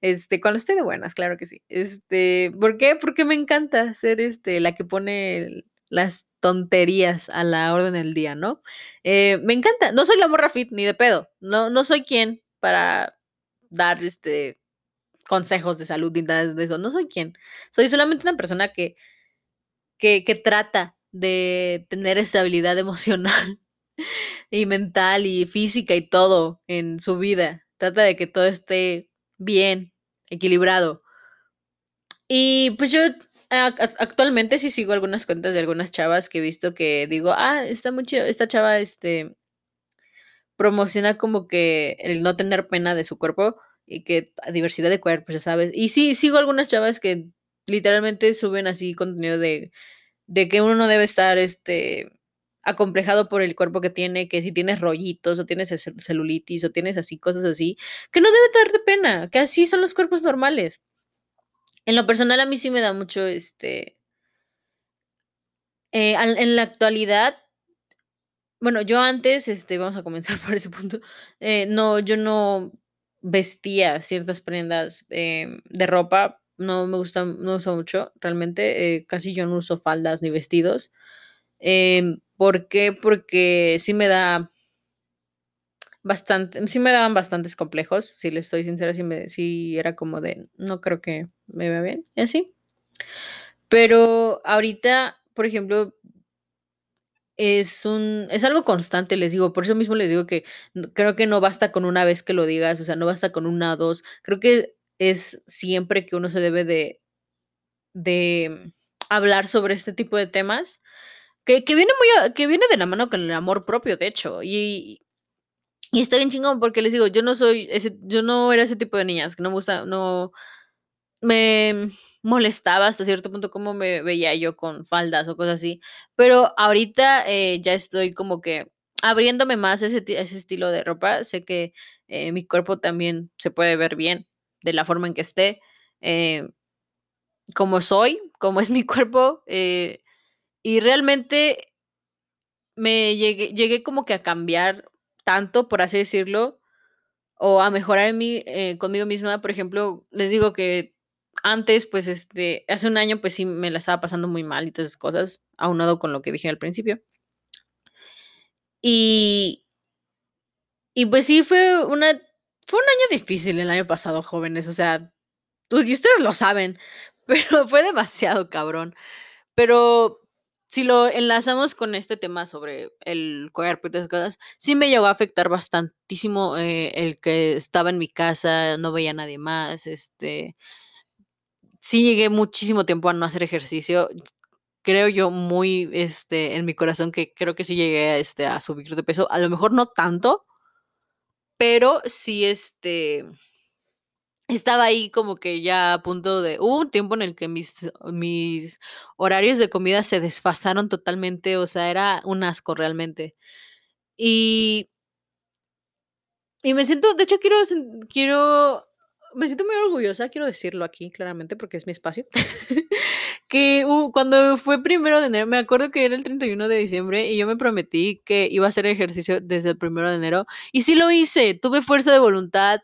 Este, cuando estoy de buenas, claro que sí. Este, ¿por qué? Porque me encanta ser este, la que pone las tonterías a la orden del día, ¿no? Eh, me encanta. No soy la morra fit ni de pedo. No, no soy quien para dar este consejos de salud ni nada de eso. No soy quien. Soy solamente una persona que, que, que trata de tener estabilidad emocional y mental y física y todo en su vida. Trata de que todo esté bien, equilibrado. Y pues yo actualmente sí sigo algunas cuentas de algunas chavas que he visto que digo, ah, está muy chido, esta chava este promociona como que el no tener pena de su cuerpo y que diversidad de cuerpos, ya sabes. Y sí, sigo algunas chavas que literalmente suben así contenido de, de que uno no debe estar este acomplejado por el cuerpo que tiene, que si tienes rollitos o tienes cel- celulitis o tienes así cosas así, que no debe darte pena, que así son los cuerpos normales. En lo personal a mí sí me da mucho, este, eh, en la actualidad, bueno, yo antes, este, vamos a comenzar por ese punto, eh, no, yo no vestía ciertas prendas em, de ropa, no me gustan, no uso mucho, realmente, eh, casi yo no uso faldas ni vestidos. Em, ¿por qué? Porque sí me da bastante, sí me daban bastantes complejos, si les estoy sincera, sí, me, sí era como de, no creo que me vea bien, y así. Pero ahorita, por ejemplo, es un es algo constante, les digo, por eso mismo les digo que creo que no basta con una vez que lo digas, o sea, no basta con una 2, creo que es siempre que uno se debe de de hablar sobre este tipo de temas, Que, que viene muy que viene de la mano con el amor propio, de hecho. Y, y está bien chingón porque les digo, yo no soy ese, yo no era ese tipo de niñas, que no me gusta, no me molestaba hasta cierto punto cómo me veía yo con faldas o cosas así. Pero ahorita eh, ya estoy como que abriéndome más ese, ese estilo de ropa. Sé que eh, mi cuerpo también se puede ver bien de la forma en que esté. Eh, como soy, como es mi cuerpo. Y realmente me llegué, llegué como que a cambiar tanto, por así decirlo, o a mejorar mí, conmigo misma. Por ejemplo, les digo que antes, pues, este, hace un año, pues sí me la estaba pasando muy mal y todas esas cosas, aunado con lo que dije al principio. Y, y pues sí, fue una, fue un año difícil el año pasado, jóvenes, o sea, y ustedes lo saben, pero fue demasiado cabrón. Pero si lo enlazamos con este tema sobre el cuerpo y esas cosas, sí me llegó a afectar bastantísimo eh, el que estaba en mi casa, no veía a nadie más, este, sí llegué muchísimo tiempo a no hacer ejercicio. Creo yo muy, este, en mi corazón que creo que sí llegué a, este, a subir de peso. A lo mejor no tanto, pero sí, este, estaba ahí como que ya a punto de... Hubo un tiempo en el que mis, mis horarios de comida se desfasaron totalmente, o sea, era un asco realmente. Y... Y me siento, de hecho quiero, quiero me siento muy orgullosa, quiero decirlo aquí claramente porque es mi espacio. que uh, cuando fue primero de enero, me acuerdo que era el 31 de diciembre y yo me prometí que iba a hacer ejercicio desde el primero de enero y sí lo hice, tuve fuerza de voluntad,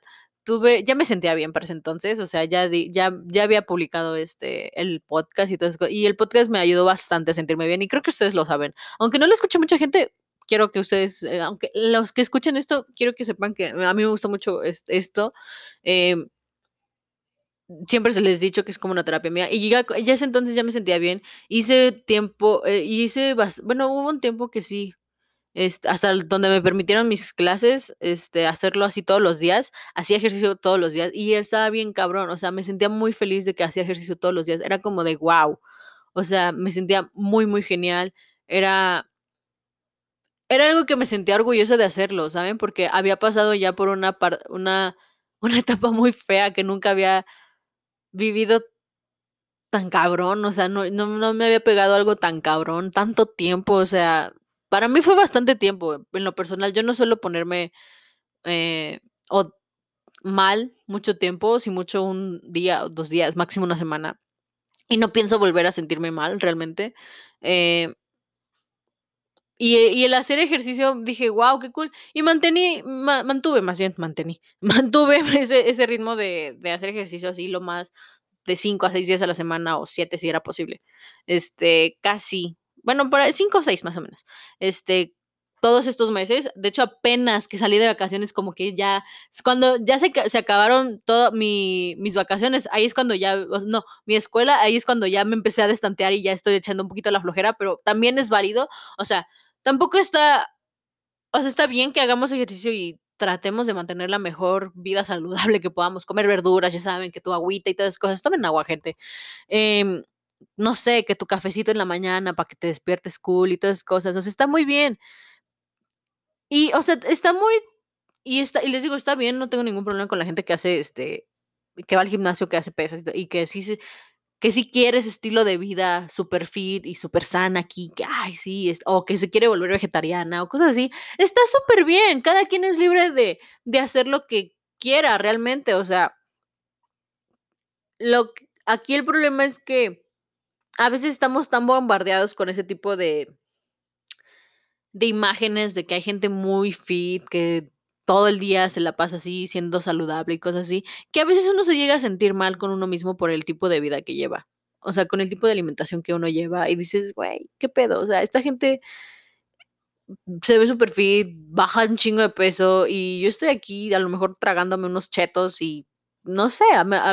ya me sentía bien para ese entonces, o sea, ya, ya, ya había publicado este, el podcast y todo eso, y el podcast me ayudó bastante a sentirme bien y creo que ustedes lo saben, aunque no lo escuche mucha gente, quiero que ustedes, eh, aunque los que escuchen esto, quiero que sepan que a mí me gusta mucho esto. Eh, siempre se les he dicho que es como una terapia mía. Y ya, ya ese entonces ya me sentía bien. Hice tiempo, eh, hice, bueno, hubo un tiempo que sí, hasta donde me permitieron mis clases, este, hacerlo así todos los días. Hacía ejercicio todos los días y él estaba bien cabrón. O sea, me sentía muy feliz de que hacía ejercicio todos los días. Era como de wow. O sea, me sentía muy, muy genial. Era, era algo que me sentía orgullosa de hacerlo, ¿saben? Porque había pasado ya por una, una, una etapa muy fea que nunca había vivido tan cabrón, o sea, no, no, me había pegado algo tan cabrón, tanto tiempo, o sea, para mí fue bastante tiempo, en lo personal, yo no suelo ponerme eh, mal mucho tiempo, si mucho un día o dos días, máximo una semana, y no pienso volver a sentirme mal realmente. Eh, y, el hacer ejercicio dije, wow, qué cool. Y mantení, mantuve, más bien, mantení, mantuve ese, ritmo de, de, hacer ejercicio así lo más de 5 a 6 días a la semana o 7 si era posible. Este, casi, bueno, para 5 o 6 más o menos. Este, todos estos meses. De hecho, apenas que salí de vacaciones, como que ya, cuando ya se, se acabaron todas mi, mis vacaciones, ahí es cuando ya, no, mi escuela, ahí es cuando ya me empecé a destantear y ya estoy echando un poquito la flojera, pero también es válido. O sea, tampoco está, o sea, está bien que hagamos ejercicio y tratemos de mantener la mejor vida saludable que podamos, comer verduras, ya saben, que tu agüita y todas esas cosas, tomen agua, gente. Em, no sé, que tu cafecito en la mañana para que te despiertes cool y todas esas cosas, o sea, está muy bien. Y, o sea, está muy, y, está, y les digo, está bien, no tengo ningún problema con la gente que hace, este, que va al gimnasio, que hace pesas y, que sí se que si quieres estilo de vida super fit y super sana aquí, que ay, sí, o que se quiere volver vegetariana o cosas así, está súper bien. Cada quien es libre de, de, hacer lo que quiera realmente. O sea, lo, aquí el problema es que a veces estamos tan bombardeados con ese tipo de, de imágenes de que hay gente muy fit, que todo el día se la pasa así, siendo saludable y cosas así, que a veces uno se llega a sentir mal con uno mismo por el tipo de vida que lleva. O sea, con el tipo de alimentación que uno lleva y dices, güey, ¿qué pedo? O sea, esta gente se ve súper fit, baja un chingo de peso y yo estoy aquí a lo mejor tragándome unos chetos y no sé,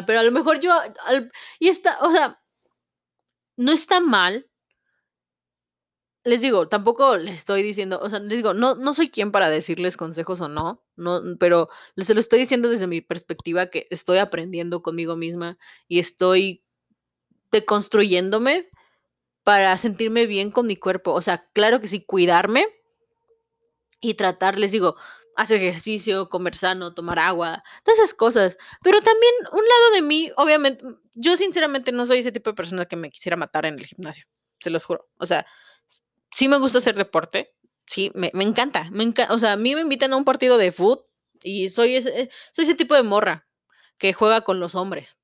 pero a lo mejor yo, y está, o sea, no está mal les digo, tampoco les estoy diciendo, o sea, les digo, no, no soy quien para decirles consejos o no, no, pero se lo estoy diciendo desde mi perspectiva que estoy aprendiendo conmigo misma y estoy deconstruyéndome para sentirme bien con mi cuerpo. O sea, claro que sí, cuidarme y tratar, les digo, hacer ejercicio, comer sano, tomar agua, todas esas cosas. Pero también un lado de mí, obviamente, yo sinceramente no soy ese tipo de persona que me quisiera matar en el gimnasio, se los juro. O sea, sí me gusta hacer deporte, sí, me, encanta, me encanta. O sea, a mí me invitan a un partido de fútbol y soy ese, soy ese tipo de morra que juega con los hombres.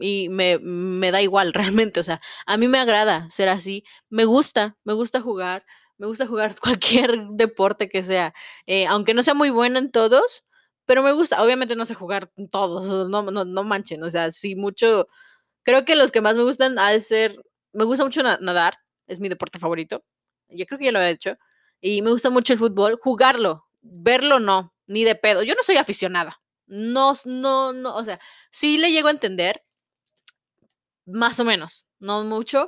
Y me, me da igual, realmente. O sea, a mí me agrada ser así. Me gusta, me gusta jugar me gusta jugar cualquier deporte que sea, eh, aunque no sea muy buena en todos, pero me gusta, obviamente no sé jugar todos, no, no, no manchen, o sea, sí mucho, creo que los que más me gustan al ser, me gusta mucho nadar, es mi deporte favorito, yo creo que ya lo he hecho, y me gusta mucho el fútbol, jugarlo, verlo no, ni de pedo, yo no soy aficionada, no, no, no, o sea, sí le llego a entender, más o menos, no mucho,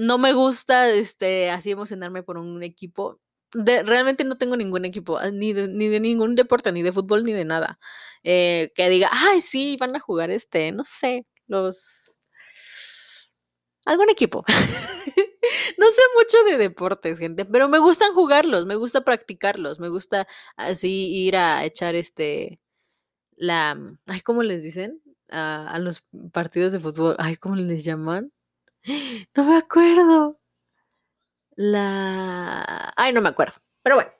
no me gusta este, así emocionarme por un equipo. De, realmente no tengo ningún equipo, ah, ni de, ni de ningún deporte, ni de fútbol, ni de nada. Eh, que diga, ay, sí, van a jugar este, no sé, los... algún equipo. no sé mucho de deportes, gente, pero me gustan jugarlos, me gusta practicarlos, me gusta así ir a echar este, la, ay, ¿cómo les dicen? A, a los partidos de fútbol, ay, ¿cómo les llaman? No me acuerdo. La. Ay, no me acuerdo. Pero bueno.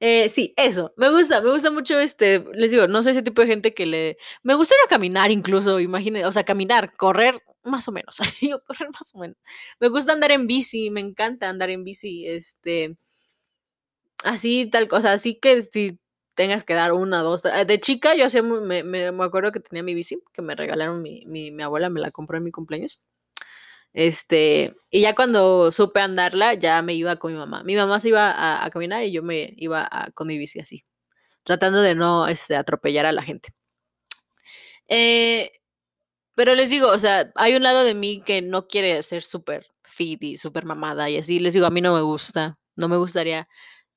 Eh, sí, eso. Me gusta, me gusta mucho este. Les digo, no soy ese tipo de gente que le. Me gusta ir a caminar incluso, imagínate. O sea, caminar, correr, más o menos. Yo correr más o menos. Me gusta andar en bici, me encanta andar en bici. Este. Así, tal cosa. Así que si tengas que dar una, dos, tres. De chica, yo hacía, me, me, me acuerdo que tenía mi bici, que me regalaron mi, mi, mi abuela, me la compró en mi cumpleaños. Este, y ya cuando supe andarla, ya me iba con mi mamá. Mi mamá se iba a, caminar y yo me iba con mi bici así, tratando de no este, atropellar a la gente. Eh, pero les digo, o sea, hay un lado de mí que no quiere ser súper fit y súper mamada y así. Les digo, a mí no me gusta, no me gustaría.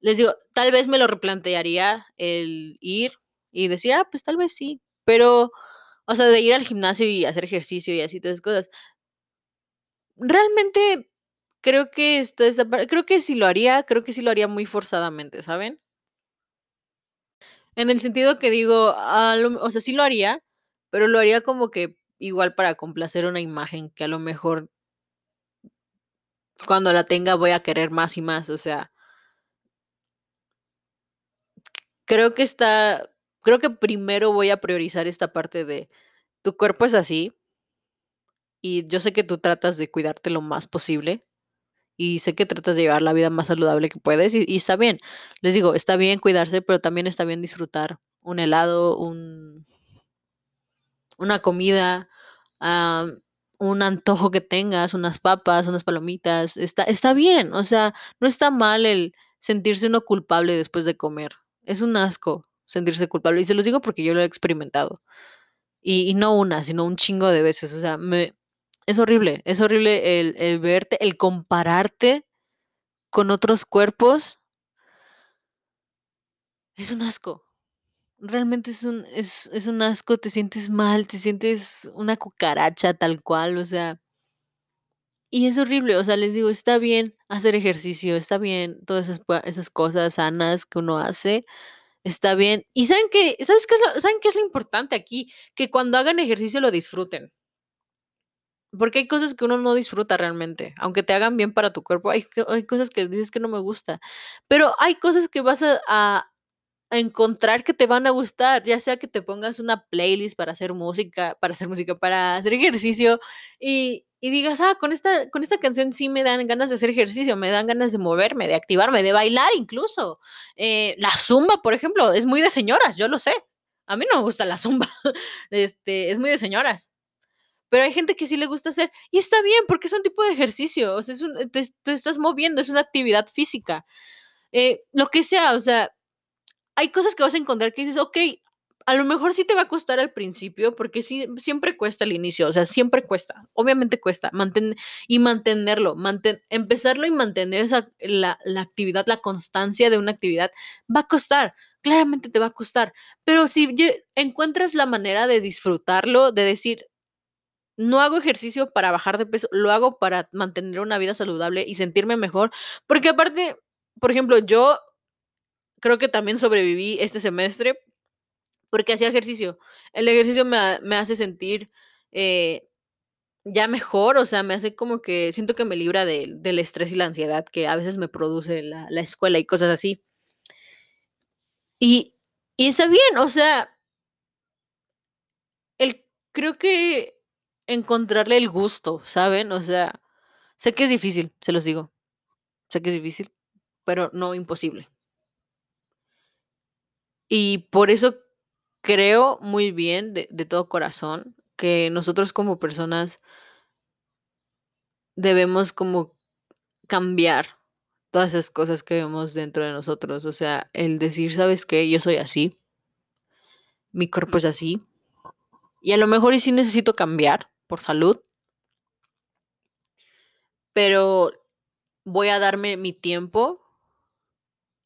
Les digo, tal vez me lo replantearía el ir y decir, ah, pues tal vez sí, pero, o sea, de ir al gimnasio y hacer ejercicio y así, todas esas cosas realmente creo que esta, creo que si lo haría, creo que sí lo haría muy forzadamente, ¿saben? En el sentido que digo, o sea, sí lo haría, pero lo haría como que igual para complacer una imagen que a lo mejor cuando la tenga voy a querer más y más, o sea, creo que está, creo que primero voy a priorizar esta parte de tu cuerpo es así, y yo sé que tú tratas de cuidarte lo más posible y sé que tratas de llevar la vida más saludable que puedes y, está bien. Les digo, está bien cuidarse, pero también está bien disfrutar un helado, un, una comida, un antojo que tengas, unas papas, unas palomitas. Está, está bien, o sea, no está mal el sentirse uno culpable después de comer. Es un asco sentirse culpable y se los digo porque yo lo he experimentado. Y, y no una, sino un chingo de veces. O sea, me, es horrible, es horrible el, verte, el compararte con otros cuerpos. Es un asco. Realmente es un, es, es un asco, te sientes mal, te sientes una cucaracha tal cual, o sea. Y es horrible, o sea, les digo, está bien hacer ejercicio, está bien todas esas, esas cosas sanas que uno hace, está bien. Y saben que, ¿sabes qué es ¿saben qué es lo importante aquí? Que cuando hagan ejercicio lo disfruten. Porque hay cosas que uno no disfruta realmente, aunque te hagan bien para tu cuerpo, hay, hay cosas que dices que no me gusta, pero hay cosas que vas a, a, encontrar que te van a gustar, ya sea que te pongas una playlist para hacer música, para hacer música, para hacer ejercicio y, y digas, ah, con esta, con esta canción sí me dan ganas de hacer ejercicio, me dan ganas de moverme, de activarme, de bailar incluso. Eh, la zumba, por ejemplo, es muy de señoras, yo lo sé. A mí no me gusta la zumba, este, es muy de señoras pero hay gente que sí le gusta hacer y está bien porque es un tipo de ejercicio, o sea, es te, estás moviendo, es una actividad física. Eh, lo que sea, o sea, hay cosas que vas a encontrar que dices, ok, a lo mejor sí te va a costar al principio, porque sí, siempre cuesta el inicio, o sea, siempre cuesta, obviamente cuesta, mantener y mantenerlo, empezarlo y mantener esa, la, la actividad, la constancia de una actividad, va a costar, claramente te va a costar, pero si encuentras la manera de disfrutarlo, de decir, no hago ejercicio para bajar de peso, lo hago para mantener una vida saludable y sentirme mejor, porque aparte, por ejemplo, yo creo que también sobreviví este semestre porque hacía ejercicio. El ejercicio me, me hace sentir eh, ya mejor, o sea, me hace como que siento que me libra del del estrés y la ansiedad que a veces me produce la, la escuela y cosas así. Y, y está bien, o sea, el, creo que encontrarle el gusto, ¿saben? O sea, sé que es difícil, se los digo, sé que es difícil, pero no imposible. Y por eso creo muy bien de, de todo corazón que nosotros como personas debemos como cambiar todas esas cosas que vemos dentro de nosotros. O sea, el decir, ¿sabes qué? Yo soy así, mi cuerpo es así, y a lo mejor y sí necesito cambiar por salud, pero voy a darme mi tiempo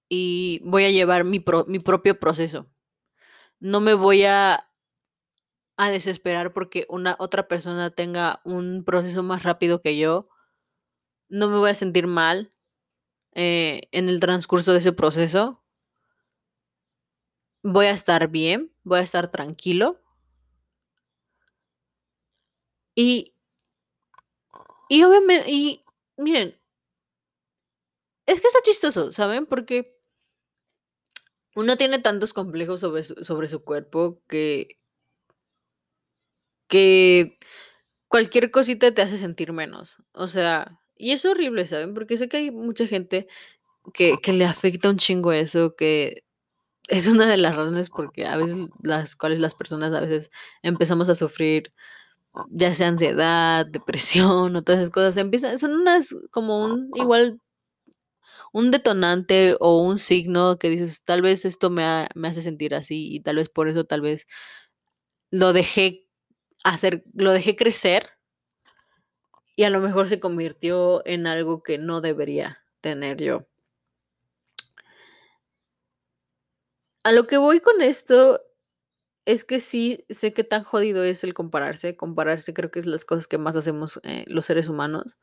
y voy a llevar mi, mi propio proceso. No me voy a, a desesperar porque una otra persona tenga un proceso más rápido que yo. No me voy a sentir mal eh, en el transcurso de ese proceso. Voy a estar bien, voy a estar tranquilo. Y, y obviamente, y miren, es que está chistoso, ¿saben? Porque uno tiene tantos complejos sobre su, sobre su cuerpo que, que cualquier cosita te hace sentir menos. O sea, y es horrible, ¿saben? Porque sé que hay mucha gente que, que le afecta un chingo eso, que es una de las razones porque a veces las cuales las personas a veces empezamos a sufrir ya sea ansiedad, depresión o todas esas cosas, empiezan, son unas como un igual un detonante o un signo que dices, tal vez esto me, me hace sentir así y tal vez por eso tal vez lo dejé hacer, lo dejé crecer y a lo mejor se convirtió en algo que no debería tener yo. A lo que voy con esto es que sí sé qué tan jodido es el compararse. Compararse creo que es las cosas que más hacemos eh, los seres humanos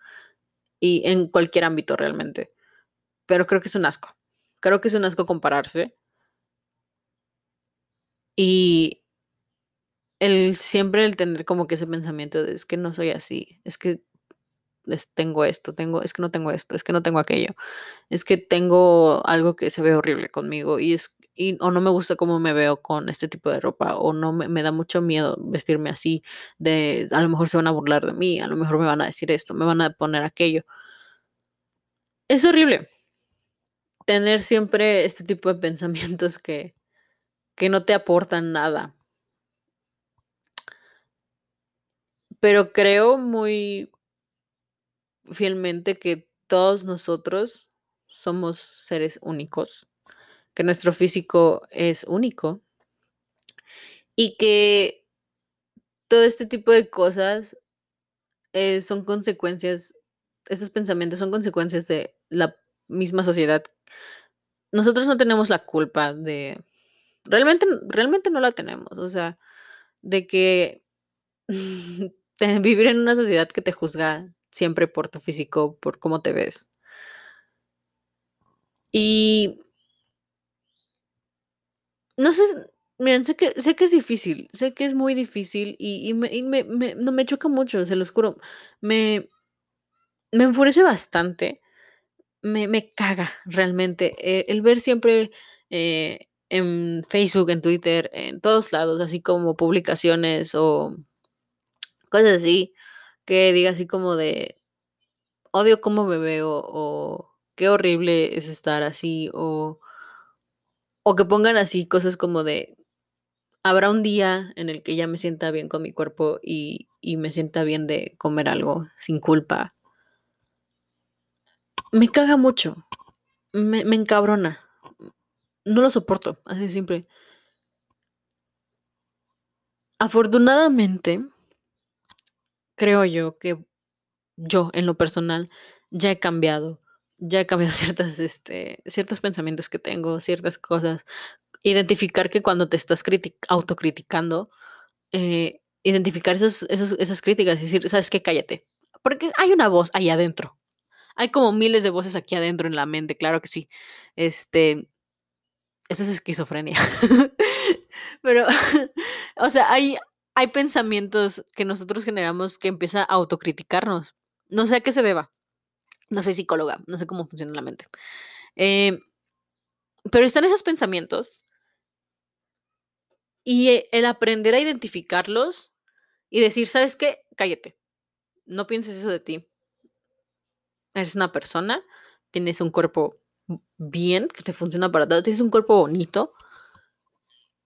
y en cualquier ámbito realmente. Pero creo que es un asco. Creo que es un asco compararse y el siempre el tener como que ese pensamiento de es que no soy así, es que tengo esto, tengo, es que no tengo esto, es que no tengo aquello, es que tengo algo que se ve horrible conmigo y es y, o no me gusta cómo me veo con este tipo de ropa o no me, me da mucho miedo vestirme así de a lo mejor se van a burlar de mí, a lo mejor me van a decir esto, me van a poner aquello. Es horrible tener siempre este tipo de pensamientos que que no te aportan nada. Pero creo muy fielmente que todos nosotros somos seres únicos, que nuestro físico es único y que todo este tipo de cosas eh, son consecuencias, esos pensamientos son consecuencias de la misma sociedad. Nosotros no tenemos la culpa de, realmente, realmente no la tenemos, o sea, de que vivir en una sociedad que te juzga siempre por tu físico, por cómo te ves. Y no sé, miren, sé que, sé que es difícil, sé que es muy difícil y, y me, y me- me- no me choca mucho, se los juro. Me, me enfurece bastante, me, me caga realmente eh, el ver siempre eh, en Facebook, en Twitter, en todos lados, así como publicaciones o cosas así, que diga así como de odio cómo me veo o qué horrible es estar así o, o que pongan así cosas como de habrá un día en el que ya me sienta bien con mi cuerpo y, y me sienta bien de comer algo sin culpa. Me caga mucho, me, me encabrona, no lo soporto, así simple. Afortunadamente, creo yo que yo en lo personal ya he cambiado, ya he cambiado ciertas, este, ciertos pensamientos que tengo, ciertas cosas. Identificar que cuando te estás criti- autocriticando, eh, identificar esos, esos, esas críticas y decir, ¿sabes qué? Cállate. Porque hay una voz ahí adentro. Hay como miles de voces aquí adentro en la mente, claro que sí. Este, eso es esquizofrenia. Pero, o sea, hay, hay pensamientos que nosotros generamos que empieza a autocriticarnos. No sé a qué se deba. No soy psicóloga, no sé cómo funciona la mente. Eh, pero están esos pensamientos y eh, el aprender a identificarlos y decir, ¿sabes qué? Cállate. No pienses eso de ti. Eres una persona, tienes un cuerpo bien, que te funciona para todo, tienes un cuerpo bonito.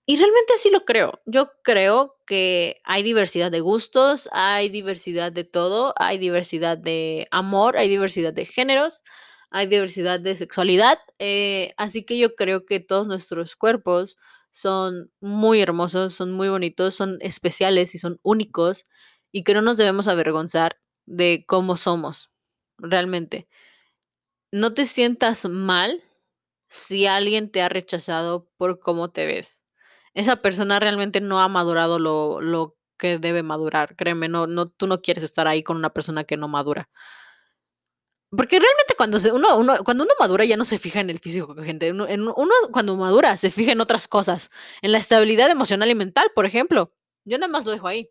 Y realmente así lo creo. Yo creo que hay diversidad de gustos, hay diversidad de todo, hay diversidad de amor, hay diversidad de géneros, hay diversidad de sexualidad. Eh, así que yo creo que todos nuestros cuerpos son muy hermosos, son muy bonitos, son especiales y son únicos y que no nos debemos avergonzar de cómo somos realmente. No te sientas mal si alguien te ha rechazado por cómo te ves. Esa persona realmente no ha madurado lo, lo que debe madurar. Créeme, no, no, tú no quieres estar ahí con una persona que no madura. Porque realmente cuando se, uno, uno, cuando uno madura ya no se fija en el físico, gente. Uno, en, uno cuando madura se fija en otras cosas, en la estabilidad emocional y mental, por ejemplo. Yo nada más lo dejo ahí.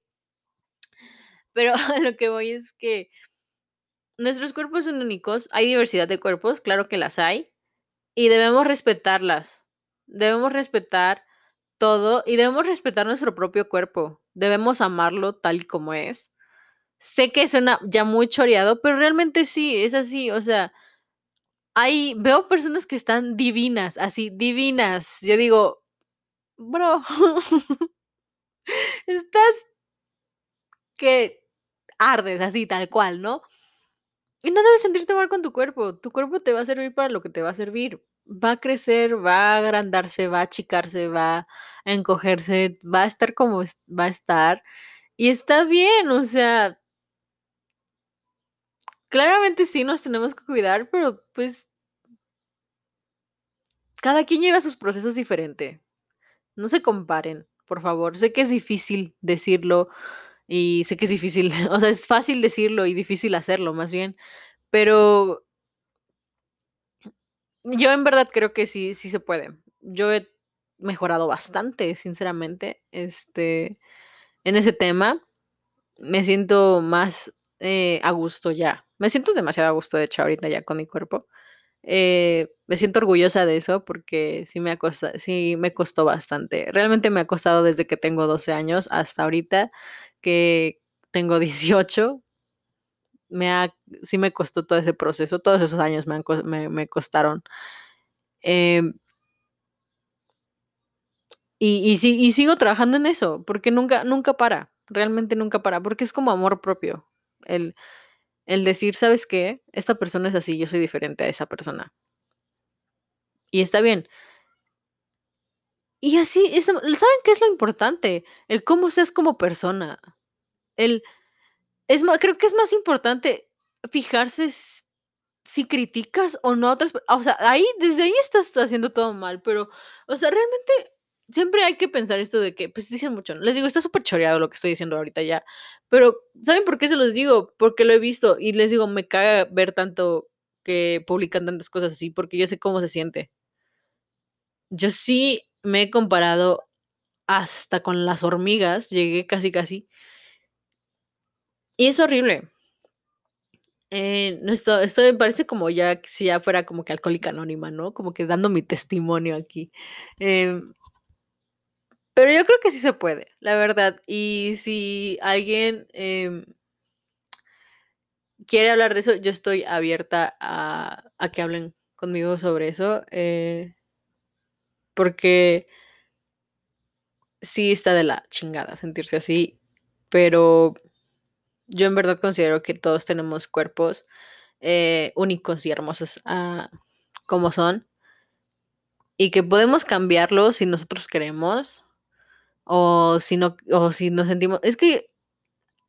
Pero lo que voy es que nuestros cuerpos son únicos, hay diversidad de cuerpos, claro que las hay, y debemos respetarlas. Debemos respetar todo y debemos respetar nuestro propio cuerpo. Debemos amarlo tal como es sé que suena ya muy choreado, pero realmente sí, es así, o sea, hay, veo personas que están divinas, así, divinas. Yo digo, bro, estás que ardes así, tal cual, ¿no? Y no debes sentirte mal con tu cuerpo. Tu cuerpo te va a servir para lo que te va a servir. Va a crecer, va a agrandarse, va a achicarse, va a encogerse, va a estar como va a estar. Y está bien, o sea, Claramente sí nos tenemos que cuidar, pero pues cada quien lleva sus procesos diferente. No se comparen, por favor. Sé que es difícil decirlo y sé que es difícil, o sea, es fácil decirlo y difícil hacerlo, más bien, pero yo en verdad creo que sí, sí se puede. Yo he mejorado bastante, sinceramente, este, en ese tema. Me siento más eh, a gusto ya. Me siento demasiado a gusto, de hecho, ahorita ya con mi cuerpo. Eh, me siento orgullosa de eso porque sí me, sí me costó bastante. Realmente me ha costado desde que tengo 12 años hasta ahorita que tengo 18. Me ha, sí me costó todo ese proceso, todos esos años me, me, me costaron. Em, y, y, y, sigo trabajando en eso, porque nunca, nunca para, realmente nunca para, porque es como amor propio. El, el decir, ¿sabes qué? Esta persona es así, yo soy diferente a esa persona. Y está bien. Y así, ¿saben qué es lo importante? El cómo seas como persona. El, es creo que es más importante fijarse si criticas o no a otras O sea, ahí, desde ahí estás haciendo todo mal, pero, o sea, realmente siempre hay que pensar esto de que, pues dicen mucho, les digo, está súper choreado lo que estoy diciendo ahorita ya, pero ¿saben por qué se los digo? Porque lo he visto y les digo, me caga ver tanto que publican tantas cosas así, porque yo sé cómo se siente. Yo sí me he comparado hasta con las hormigas, llegué casi casi. Y es horrible. Eh, esto, esto me parece como ya si ya fuera como que alcohólica anónima, ¿no? Como que dando mi testimonio aquí. Eh, pero yo creo que sí se puede, la verdad. Y si alguien em, quiere hablar de eso, yo estoy abierta a, que hablen conmigo sobre eso. Eh, porque sí está de la chingada sentirse así. Pero yo en verdad considero que todos tenemos cuerpos eh, únicos y hermosos ah, como son. Y que podemos cambiarlos si nosotros queremos o si no, o si nos sentimos, es que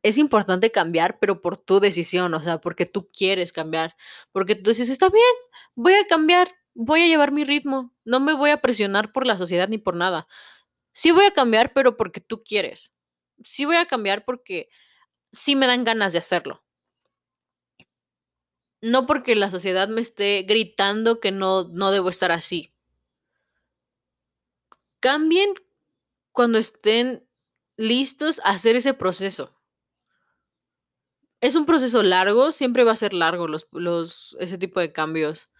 es importante cambiar, pero por tu decisión, o sea, porque tú quieres cambiar, porque tú dices, está bien, voy a cambiar, voy a llevar mi ritmo, no me voy a presionar por la sociedad ni por nada. Sí voy a cambiar, pero porque tú quieres. sí voy a cambiar porque sí me dan ganas de hacerlo. No porque la sociedad me esté gritando que no, no debo estar así. Cambien cuando estén listos a hacer ese proceso. Es un proceso largo, siempre va a ser largo los, los, ese tipo de cambios.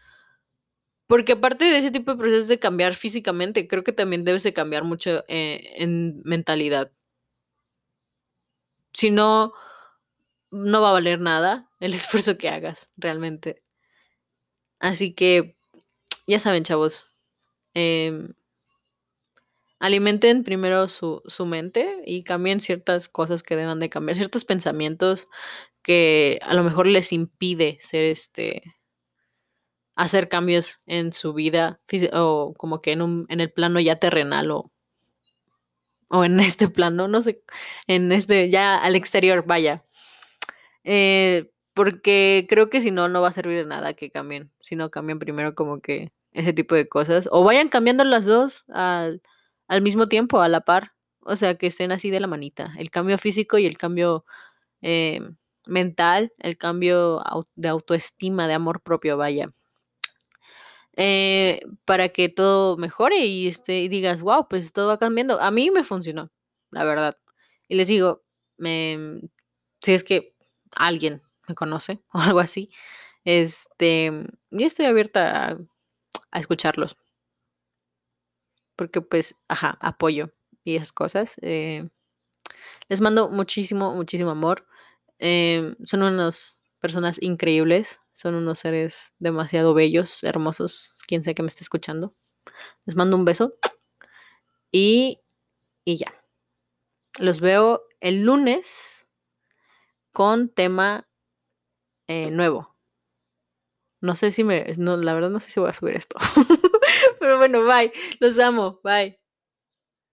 Porque aparte de ese tipo de procesos de cambiar físicamente, creo que también debes de cambiar mucho eh, en mentalidad. Si no, no va a valer nada el esfuerzo que hagas, realmente. Así que, ya saben, chavos, em, alimenten primero su, su, mente y cambien ciertas cosas que deban de cambiar, ciertos pensamientos que a lo mejor les impide ser este hacer cambios en su vida o como que en, un, en el plano ya terrenal o, o en este plano, no sé, en este ya al exterior, vaya. Eh, porque creo que si no, no va a servir de nada que cambien, si no cambian primero como que ese tipo de cosas, o vayan cambiando las dos al, al mismo tiempo, a la par, o sea, que estén así de la manita, el cambio físico y el cambio eh, mental, el cambio de autoestima, de amor propio, vaya. Eh, para que todo mejore y, este, digas, wow, pues todo va cambiando. A mí me funcionó, la verdad. Y les digo, me, si es que alguien me conoce o algo así, este, yo estoy abierta a, escucharlos. Porque pues, ajá, apoyo y esas cosas. Eh, les mando muchísimo, muchísimo amor. Eh, son unos personas increíbles, son unos seres demasiado bellos, hermosos, quien sea que me esté escuchando. Les mando un beso y, y ya. Los veo el lunes con tema eh, nuevo. No sé si me, no, la verdad no sé si voy a subir esto. Pero bueno, bye. Los amo. Bye.